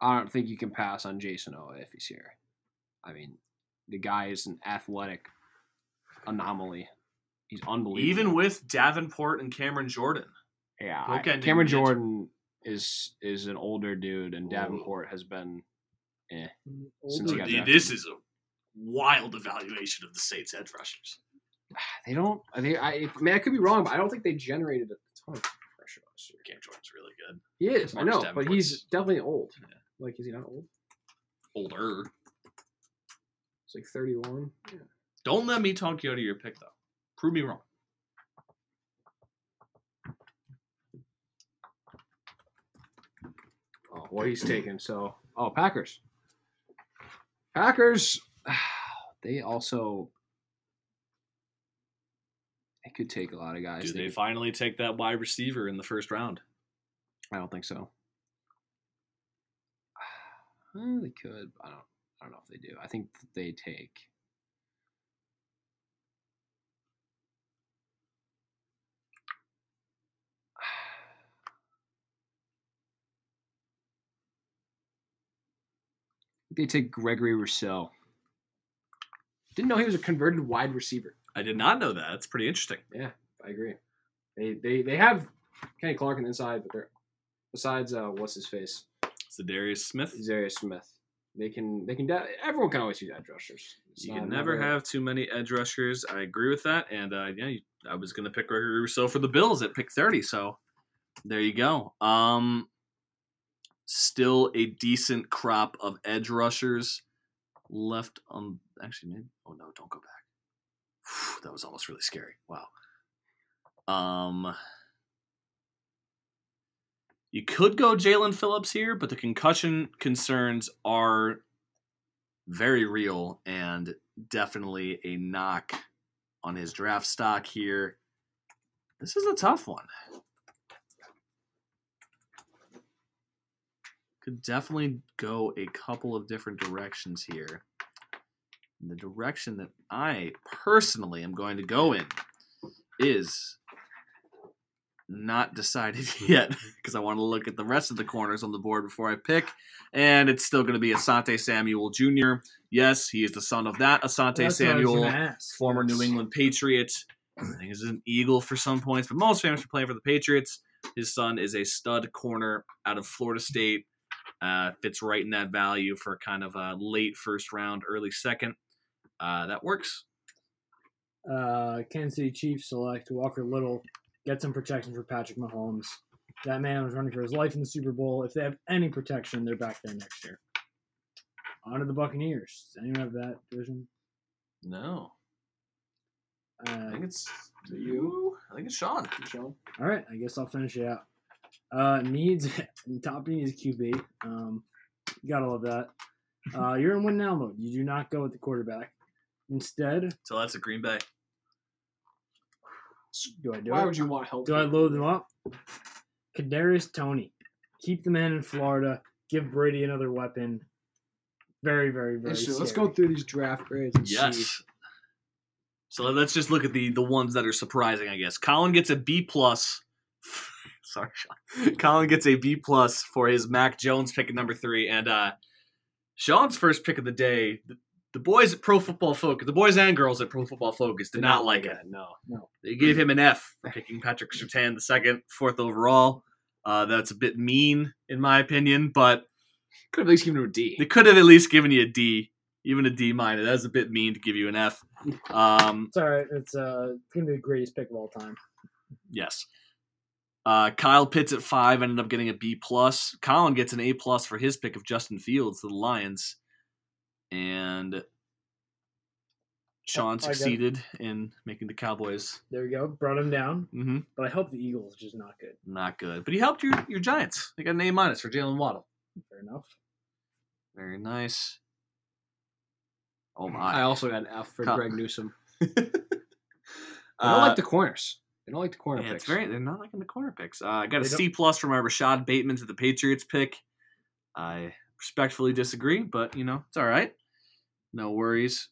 C: I don't think you can pass on Jayson Oweh if he's here. I mean, the guy is an athletic anomaly. He's unbelievable.
B: Even with Davenport and Cameron Jordan.
C: yeah, I- Cameron. Jordan is is an older dude, and Davenport has been. Eh. Since he got
B: Dude,
C: drafted.
B: this is a wild evaluation of the Saints edge rushers.
C: They don't. I I, I mean I could be wrong, but I don't think they generated a ton of pressure last year.
B: Cam Jordan's really good.
C: He is. I know, but he's definitely old.
B: Yeah.
C: Like, is he not old?
B: Older.
C: He's like thirty-one. Yeah.
B: Don't let me talk you out of your pick though. Prove me wrong.
C: Oh, what he's taken. So, oh, Packers. Packers. They also. Could take a lot of guys.
B: Do
C: They
B: they
C: could-
B: finally take that wide receiver in the first round?
C: I don't think so. Uh, they could. I don't. I don't know if they do. I think they take. They take Gregory Rousseau. Didn't know he was a converted wide receiver.
B: I did not know that. It's pretty interesting.
C: Yeah, I agree. They they they have Kenny Clark on the inside, but they're besides uh what's his face
B: It's the Darius Smith.
C: Zarius Smith. They can they can everyone can always use edge rushers. It's
B: You can never
C: never-
B: have too many edge rushers. I agree with that. And uh, yeah, you, I was going to pick Gregory Rousseau for the Bills at pick 30. So there you go. Um, still a decent crop of edge rushers left on. Actually, maybe. Oh no, don't go back. That was almost really scary. Wow. Um, you could go Jaelan Phillips here, but the concussion concerns are very real and definitely a knock on his draft stock here. This is a tough one. Could definitely go a couple of different directions here. And the direction that I personally am going to go in is not decided yet because I want to look at the rest of the corners on the board before I pick. And it's still going to be Asante Samuel Jr. Yes, he is the son of that Asante
A: That's what I was
B: Samuel, former New England Patriot. I think he's an Eagle for some points, but most famous for playing for the Patriots. His son is a stud corner out of Florida State. Uh, fits right in that value for kind of a late first round, early second. Uh, that works.
A: uh, Kansas City Chiefs select Walker Little, get some protection for Patrick Mahomes. That man was running for his life in the Super Bowl. If they have any protection, they're back there next year. On to the Buccaneers. Does anyone have that division?
B: No, I
A: Uh,
B: think it's you. I think it's Sean.
C: Sean.
A: all right, I guess I'll finish it out. Uh, needs top need is QB. Um, gotta love that. Uh, you're in win now mode. You do not go with the quarterback. Instead,
B: So that's a Green Bay.
A: do I do
C: Why
A: it?
C: would you want help?
A: Do I load them up? Kadarius Toney. Keep the man in Florida. Give Brady another weapon. Very, very, very.
C: Let's, let's
A: scary.
C: go through these draft grades and see.
B: Yes. So let's just look at the the ones that are surprising, I guess. Collin gets a B plus. Sorry, Sean. Collin gets a B plus for his Mac Jones pick at number three, and uh Sean's first pick of the day. The, the boys at Pro Football Focus, the boys and girls at Pro Football Focus, did not like it.
C: No, no.
B: They gave him an F for picking Patrick Surtain the second, fourth overall. Uh, that's a bit mean, in my opinion, but
C: Could have at least given him a D.
B: they could have at least given you a D, even a D minus. That's a bit mean to give you an F. Um,
A: It's all right. It's uh, it's gonna be the greatest pick of all time.
B: yes. Uh, Kyle Pitts at five ended up getting a B plus. Collin gets an A plus for his pick of Justin Fields to the Lions, and Sean
A: I
B: succeeded in making the Cowboys
A: There we go. Brought him down.
B: hmm
A: But I hope the Eagles just not good.
B: not good. But he helped your your Giants. They got an A minus for Jaylen Waddle.
A: Fair enough.
B: Very nice. Oh my!
C: I also got an F for
B: Col-
C: Greg Newsome. They
B: Uh,
C: don't like the corners. They don't like the corner
B: yeah, it's
C: picks.
B: very. They're not liking the corner picks. Uh, I got a
A: They don't-
B: C plus for my Rashod Bateman to the Patriots pick. I respectfully disagree, but you know it's all right. No worries.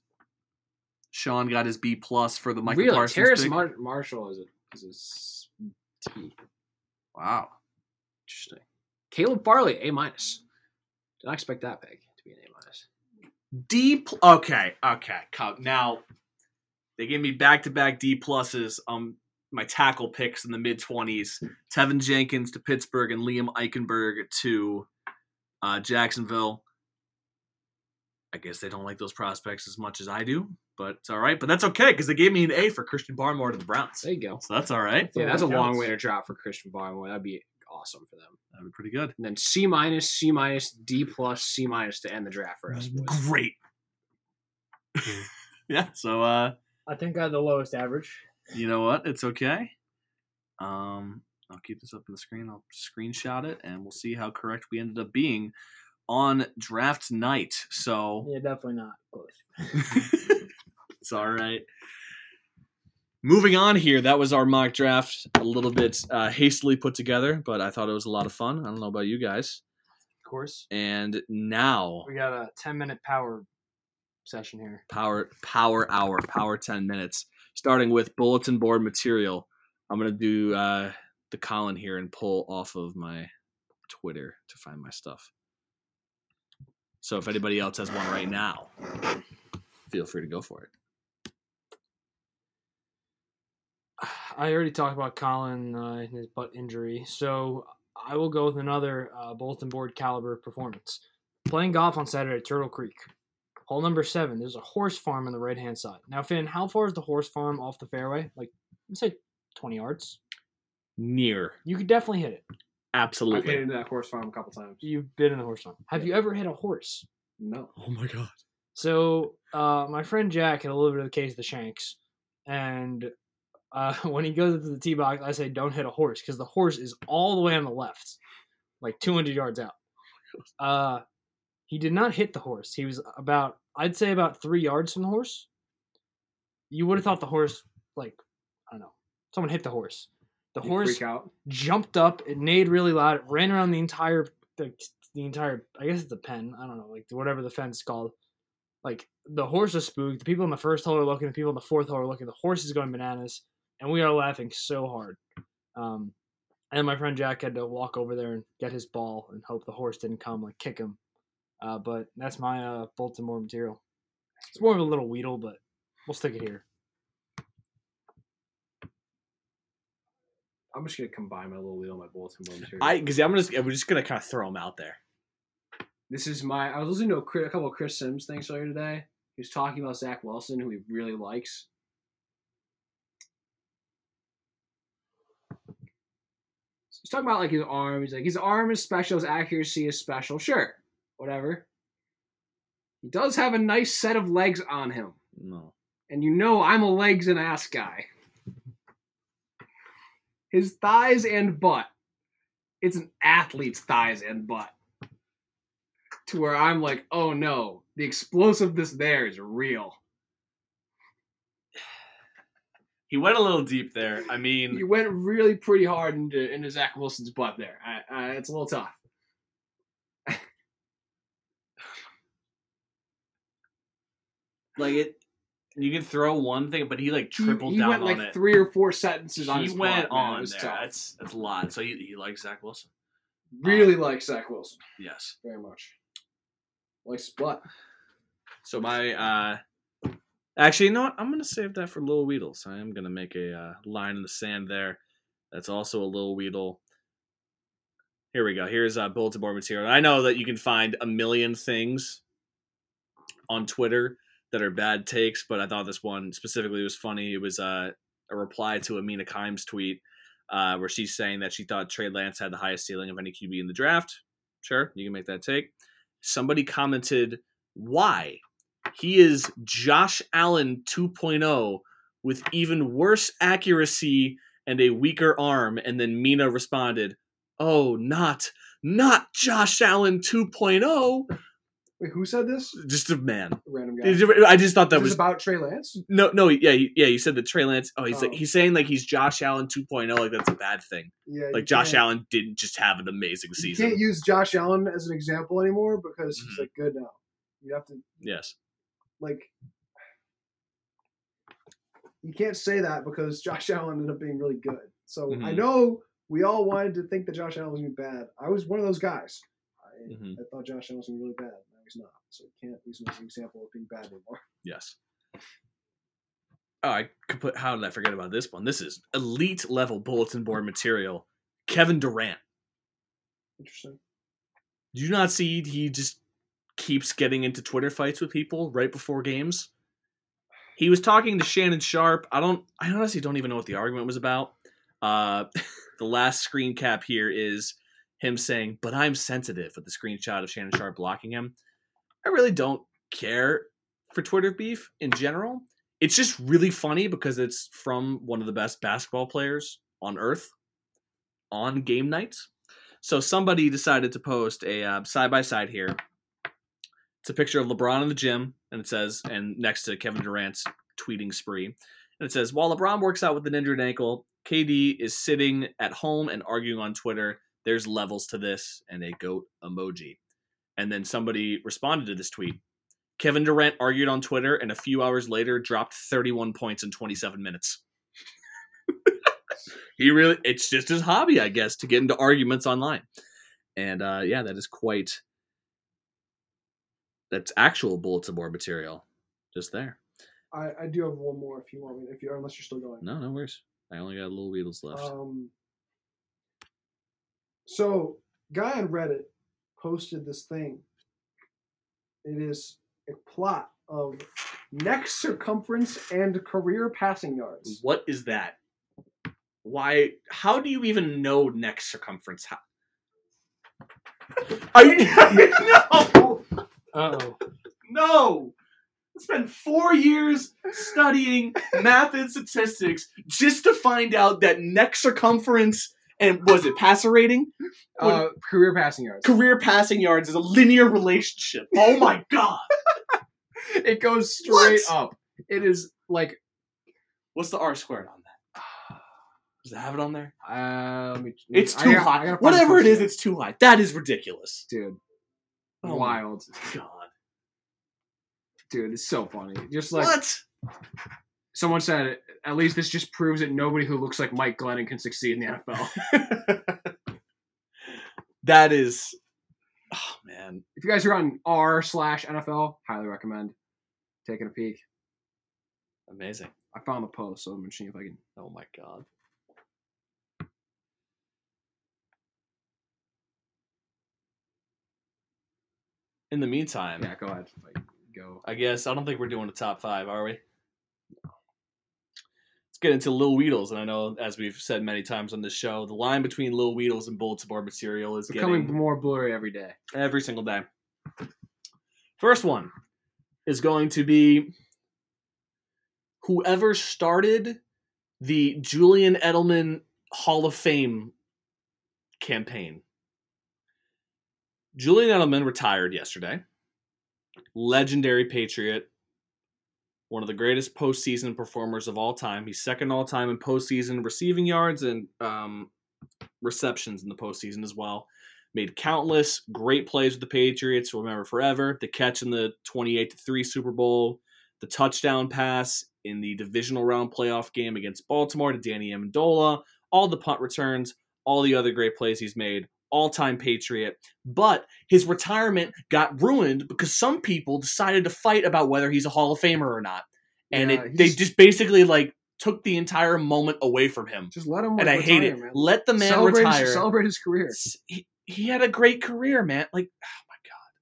B: Sean got his B plus for the Michael
C: really,
B: Parsons
C: Terrace. Mar- Marshall is a is a T.
B: wow.
C: Interesting. Caleb Farley, A minus. Did not expect that pick to be an A minus.
B: D. Pl- okay, okay. Now they gave me back to back D pluses on my tackle picks in the mid twenties. Teven Jenkins to Pittsburgh and Liam Eichenberg to uh, Jacksonville. I guess they don't like those prospects as much as I do, but it's all right. But that's okay because they gave me an A for Christian Barmore to the Browns,
C: There you go.
B: so that's all right.
C: Yeah, that's a
A: that
C: long
A: counts.
C: way to drop for Christian Barmore. That'd be awesome for them.
B: That'd be pretty good.
C: And then C minus, C minus, D plus, C minus to end the draft for us. boys.
B: Great. yeah. So uh,
A: I think I had the lowest average.
B: you know what? It's okay. Um, I'll keep this up on the screen. I'll screenshot it, and we'll see how correct we ended up being on draft night. So
A: Yeah, definitely not close.
B: it's all right. Moving on here, that was our mock draft. A little bit uh, hastily put together, but I thought it was a lot of fun. I don't know about you guys.
A: Of course.
B: And now,
A: We got a 10 minute power session here.
B: power power hour, power ten minutes, starting with bulletin board material. I'm gonna do uh, the Collin here and pull off of my Twitter to find my stuff. So if anybody else has one right now, feel free to go for it.
A: I already talked about Collin uh, and his butt injury, so I will go with another uh, bulletin board caliber performance. Playing golf on Saturday at Turtle Creek. Hole number seven, there's a horse farm on the right hand side. Now, Fin, how far is the horse farm off the fairway? Like, let's say 20 yards.
B: Near,
A: You could definitely hit it.
C: I've
B: been
C: hit into that horse farm a couple times.
A: You've been in the horse farm. Have you ever hit a horse?
C: No.
B: Oh my god.
A: So uh, my friend Jack had a little bit of the case of the shanks, and uh, when he goes into the tee box, I say don't hit a horse because the horse is all the way on the left, like 200 yards out. Uh, he did not hit the horse. He was about, I'd say, about three yards from the horse. You would have thought the horse, like, I don't know, someone hit the horse. The
C: You
A: horse jumped up, it neighed really loud, it ran around the entire the, the entire I guess it's a pen, I don't know, like whatever the fence is called. Like the horse is spooked, the people in the first hole are looking, the people in the fourth hole are looking, the horse is going bananas, and we are laughing so hard. Um and my friend Jack had to walk over there and get his ball and hope the horse didn't come like kick him. Uh, but that's my uh, bulletin board material. It's more of a little weedle, but we'll stick it here.
C: I'm just gonna combine my Lil Weedle and my bulletin board material.
B: I because I'm just we're just gonna kind of throw them out there.
C: This is my. I was listening to a, a couple of Chris Simms things earlier today. He was talking about Zach Wilson, who he really likes. He's talking about like his arm. He's like his arm is special, his accuracy is special. Sure, whatever. He does have a nice set of legs on him,
B: No.
C: and you know I'm a legs and ass guy. His thighs and butt. It's an athlete's thighs and butt to where I'm like, oh no, the explosiveness there is real.
B: He went a little deep there. I mean,
C: he went really pretty hard into into Zach Wilson's butt there. I, I, it's a little tough.
B: like it. You can throw one thing, but he like tripled
C: he,
B: down
C: went
B: on
C: like
B: it.
C: three or four sentences on
B: he
C: his
B: went on there.
C: tough.
B: That's that's a lot. So he, he likes Zach Wilson.
C: Really likes Zach Wilson
B: Yes.
C: very much. Likes his butt.
B: So my uh actually, you know what? I'm gonna save that for Lil Weedles. I am gonna make a uh, line in the sand there. That's also a Lil Weedle. Here we go. Here's uh, bulletin board material. I know that you can find a million things on Twitter that are bad takes, but I thought this one specifically was funny. It was uh, a reply to a Mina Kimes tweet uh, where she's saying that she thought Trey Lance had the highest ceiling of any QB in the draft. Sure, you can make that take. Somebody commented, "Why? He is Josh Allen 2.0 with even worse accuracy and a weaker arm." And then Mina responded, "Oh, not not Josh Allen 2.0."
C: Wait, who said this?
B: Just a man.
C: A random guy.
B: I just thought that
C: Is this
B: was
C: about Trey Lance.
B: no, no, yeah, yeah. You said that Trey Lance. Oh, he's like
C: Oh.
B: he's saying like he's Josh Allen 2.0. Like that's a bad thing.
C: Yeah,
B: Like Josh Allen didn't just have an amazing
C: You
B: season.
C: can't use Josh Allen as an example anymore because he's
B: Mhm.
C: like good now. You have to
B: Yes.
C: like you can't say that because Josh Allen ended up being really good. So I
B: Mhm.
C: know we all wanted to think that Josh Allen was gonna be bad. I was one of those guys. I,
B: Mhm.
C: I thought Josh Allen was gonna be really bad. Now he's not. So you can't use as an example of being bad anymore.
B: Yes. Oh, I could put. How did I forget about this one? This is elite level bulletin board material. Kevin Durant.
C: Interesting.
B: Do you not see he just keeps getting into Twitter fights with people right before games. He was talking to Shannon Sharpe. I don't. I honestly don't even know what the argument was about. Uh, the last screen cap here is him saying, "But I'm sensitive." With the screenshot of Shannon Sharpe blocking him. I really don't care for Twitter beef in general. It's just really funny because it's from one of the best basketball players on earth on game nights. So somebody decided to post a side by side here. It's a picture of LeBron in the gym, and it says, and next to Kevin Durant's tweeting spree, and it says, while LeBron works out with an injured ankle, KD is sitting at home and arguing on Twitter. There's levels to this, and a goat emoji. And then somebody responded to this tweet. Kevin Durant argued on Twitter, and a few hours later dropped 31 points in 27 minutes. he really it's just his hobby i guess to get into arguments online and uh yeah that is quite that's actual bulletin board material just there
D: I, I do have one more if you want me. If you unless you're still going.
B: no no worries i only got a little Weedles left
D: Um. So, guy on Reddit posted this thing. It is a plot of neck circumference and career passing yards.
B: what is that why how do you even know neck circumference how are you no
A: Uh-oh.
B: No! I spent four years studying math and statistics just to find out that neck circumference and was it passer rating?
C: Uh, career passing yards.
B: Career passing yards is a linear relationship. Oh my god.
C: It goes straight
B: What?
C: up. It is like
B: What's the R squared on that? Does it have it on there?
C: uh, let me,
B: It's too
C: I
B: high.
C: gotta
B: Whatever it is, it's too high. That is ridiculous.
C: dude.
B: Oh
C: Wild,
B: god.
C: dude. It's so funny. Just like
B: what?
C: Someone said, at least this just proves that nobody who looks like Mike Glennon can succeed in the NFL.
B: that is oh man.
C: if you guys are on r slash NFL, highly recommend taking a peek.
B: Amazing.
C: I found the post, so I'm gonna see if I can.
B: Oh my god. In the meantime,
C: Yeah, go ahead. Like, go.
B: I guess I don't think we're doing a top five, are we? Get into Lil Weedles, and I know, as we've said many times on this show, the line between Lil Weedles and Bulletin Board material is
C: Becoming
B: getting
C: more blurry every day.
B: every single day. First one is going to be whoever started the Julian Edelman Hall of Fame campaign. Julian Edelman retired yesterday. Legendary Patriot. One of the greatest postseason performers of all time. He's second all time in postseason receiving yards and um, receptions in the postseason as well made countless great plays with the Patriots. Remember forever the catch in the 28 to 3 Super Bowl, the touchdown pass in the divisional round playoff game against Baltimore to Danny Amendola, all the punt returns, all the other great plays he's made. All time Patriot. But his retirement got ruined because some people decided to fight about whether he's a Hall of Famer or not. And
C: Yeah,
B: it, they just basically like took the entire moment away from him.
C: Just let him.
B: And
C: like,
B: I hate
C: retire,
B: it.
C: Man.
B: Let the man
C: celebrate
B: retire
C: His, celebrate his career.
B: he, he had a great career, man. Like, oh my god,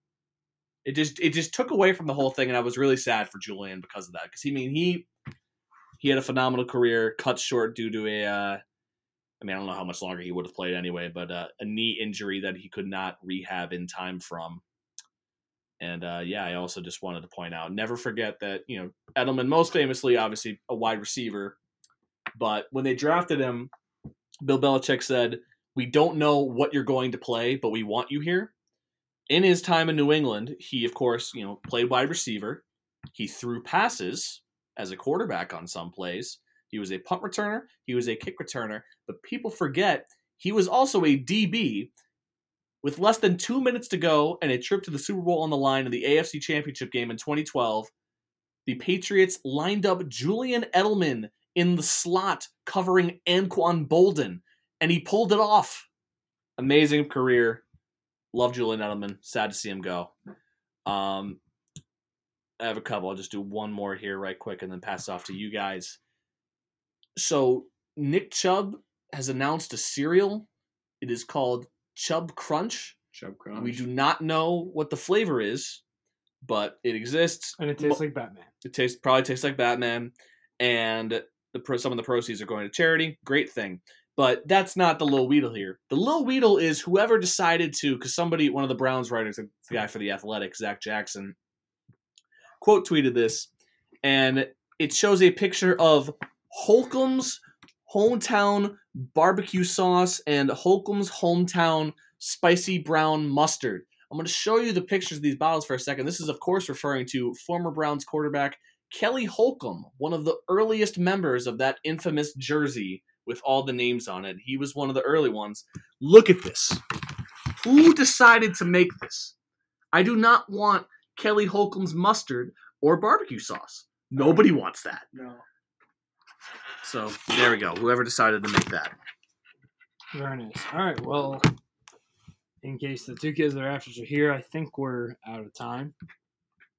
B: it just it just took away from the whole thing, and I was really sad for Julian because of that. Because he I mean he he had a phenomenal career, cut short due to a. Uh, I mean, I don't know how much longer he would have played anyway, but uh, a knee injury that he could not rehab in time from. And uh, yeah, I also just wanted to point out, never forget that you know Edelman, most famously, obviously a wide receiver, but when they drafted him, Bill Belichick said, "We don't know what you're going to play, but we want you here." In his time in New England, he of course, you know, played wide receiver. He threw passes as a quarterback on some plays. He was a punt returner, he was a kick returner, but people forget he was also a DB with less than 2 minutes to go and a trip to the Super Bowl on the line in the AFC Championship game in 2012. The Patriots lined up Julian Edelman in the slot covering Anquan Boldin, and he pulled it off. Amazing career. Love Julian Edelman. Sad to see him go. Um, I have a couple. I'll just do one more here right quick and then pass off to you guys. So Nick Chubb has announced a cereal. It is called Chubb Crunch.
C: Chubb crunch.
B: We do not know what the flavor is, but it exists.
A: And it tastes like Batman.
B: It tastes probably tastes like Batman, and the pro, some of the proceeds are going to charity. Great thing. But that's not the Lil Weedle here. The Lil Weedle is whoever decided to, because somebody, one of the Browns writers, the guy for the Athletic, Zac Jackson, quote tweeted this, and it shows a picture of Holcomb's hometown barbecue sauce and Holcomb's hometown spicy brown mustard. I'm going to show you the pictures of these bottles for a second. This is, of course, referring to former Browns quarterback Kelly Holcomb, one of the earliest members of that infamous jersey with all the names on it. He was one of the early ones. Look at this. Who decided to make this? I do not want Kelly Holcomb's mustard or barbecue sauce. Nobody wants that.
D: No.
B: So there we go. Whoever decided to make that.
A: Very nice. All right. Well, in case the two kids that are after us are here, I think we're out of time.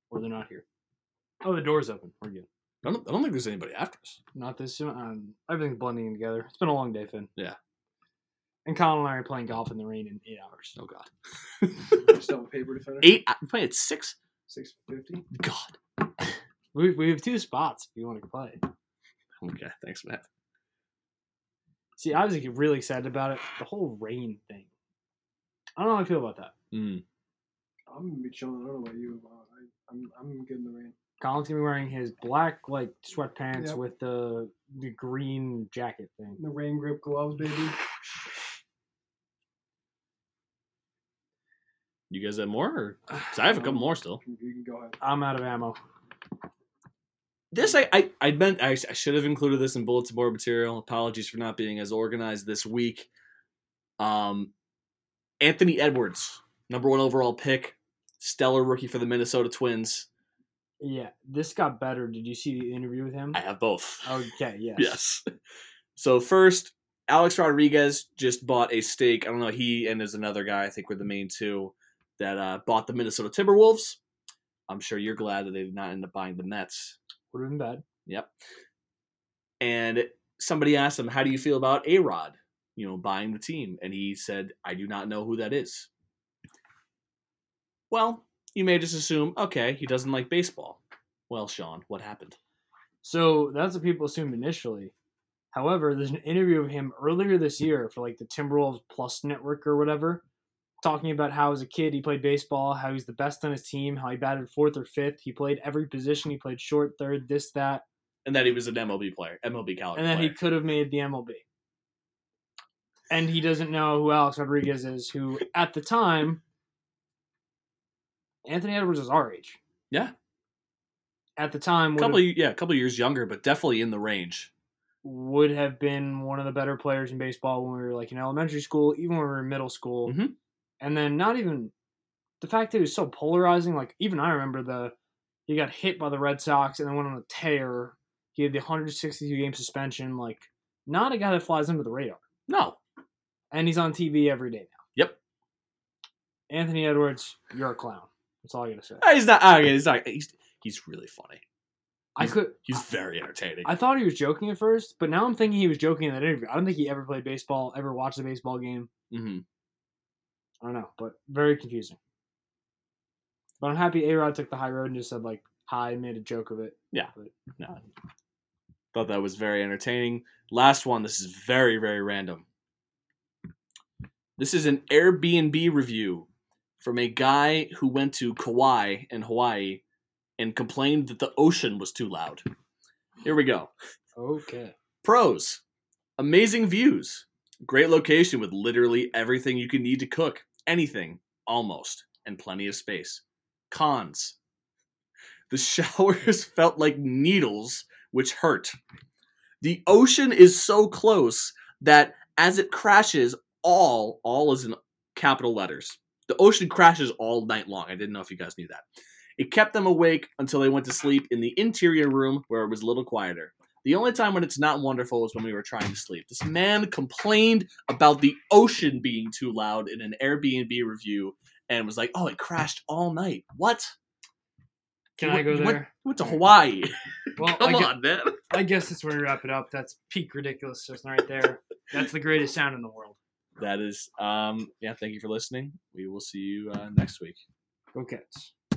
A: Or they're not here. Oh, the door's open. We're good.
B: I don't, I don't think there's anybody after us.
A: Not this soon. Um, everything's blending together. It's been a long day, Fin.
B: Yeah.
A: And Collin and I are playing golf in the rain in eight hours.
B: Oh God.
D: Still have a paper to finish.
B: Eight. I'm playing at six.
D: Six fifty.
B: God.
A: We, we have two spots if you want to play.
B: Okay. Thanks, Matt.
A: See, I was really excited about it. The whole rain thing. I don't know how I feel about that.
B: Mm.
D: I'm gonna be chilling. I don't know about you. I, I'm I'm getting the rain.
A: Collin's gonna be wearing his black like sweatpants
D: Yep.
A: with the the green jacket thing.
D: The rain grip gloves, baby.
B: You guys have more? Or? 'cause I have a couple more still.
D: You can go ahead.
A: I'm out of ammo.
B: This I I, I meant I, I should have included this in bulletin board material. Apologies for not being as organized this week. Um, Anthony Edwards, number one overall pick, stellar rookie for the Minnesota Twins.
A: Yeah, this got better. Did you see the interview with him?
B: I have both.
A: Okay, yes.
B: Yes. So first, Alex Rodriguez just bought a stake. I don't know. He and there's another guy. I think were the main two that uh, bought the Minnesota Timberwolves. I'm sure you're glad that they did not end up buying the Mets.
A: Would have been bad.
B: Yep. And somebody asked him, "How do you feel about A Rod? You know, buying the team?" And he said, "I do not know who that is." Well, you may just assume, okay, he doesn't like baseball. Well, Sean, what happened?
A: So that's what people assumed initially. However, there's an interview of him earlier this year for like the Timberwolves Plus Network or whatever, talking about how as a kid he played baseball, how he's the best on his team, how he batted fourth or fifth, he played every position, he played short, third, this, that,
B: And that he was an MLB player, MLB caliber
A: and that
B: player.
A: he could have made the MLB. And he doesn't know who Alex Rodriguez is, who at the time, Anthony Edwards was our age.
B: Yeah.
A: At the time,
B: couple,
A: have,
B: yeah, a couple of years younger, but definitely in the range.
A: would have been one of the better players in baseball when we were like in elementary school, even when we were in middle school.
B: Mhm.
A: And then not even the fact that he was so polarizing. Like even I remember the he got hit by the Red Sox and then went on a tear. He had the 162 game suspension. Like not a guy that flies under the radar.
B: No,
A: And he's on TV every day now.
B: Yep.
A: Anthony Edwards, you're a clown. That's all I gotta say.
B: Ah, he's not. Okay, he's not. He's he's really funny.
A: I could.
B: He's very entertaining.
A: I thought he was joking at first, but now I'm thinking he was joking in that interview. I don't think he ever played baseball, ever watched a baseball game.
B: hmm
A: I don't know, but very confusing. But I'm happy A Rod took the high road and just said like hi and made a joke of it.
B: Yeah.
A: But
B: No. Thought that was very entertaining. Last one. This is very very random. This is an Airbnb review from a guy who went to Kauai in Hawaii and complained that the ocean was too loud. Here we go.
A: okay.
B: Pros amazing views, great location with literally everything you can need to cook, anything, almost, and plenty of space. Cons the showers felt like needles, which hurt. The ocean is so close that as it crashes, all, all is in capital letters. The ocean crashes all night long. I didn't know if you guys knew that. It kept them awake until they went to sleep in the interior room where it was a little quieter. The only time when it's not wonderful is when we were trying to sleep. This man complained about the ocean being too loud in an Airbnb review and was like, "Oh, it crashed all night." What?
A: Can
B: You
A: I go
B: went-
A: there?
B: went to Hawaii.
A: Well,
B: Come
A: I, gue-
B: on, man.
A: I guess that's where we wrap it up. That's peak ridiculousness right there. That's the greatest sound in the world.
B: that is um yeah. Thank you for listening. We will see you uh, next week.
A: Go Cats.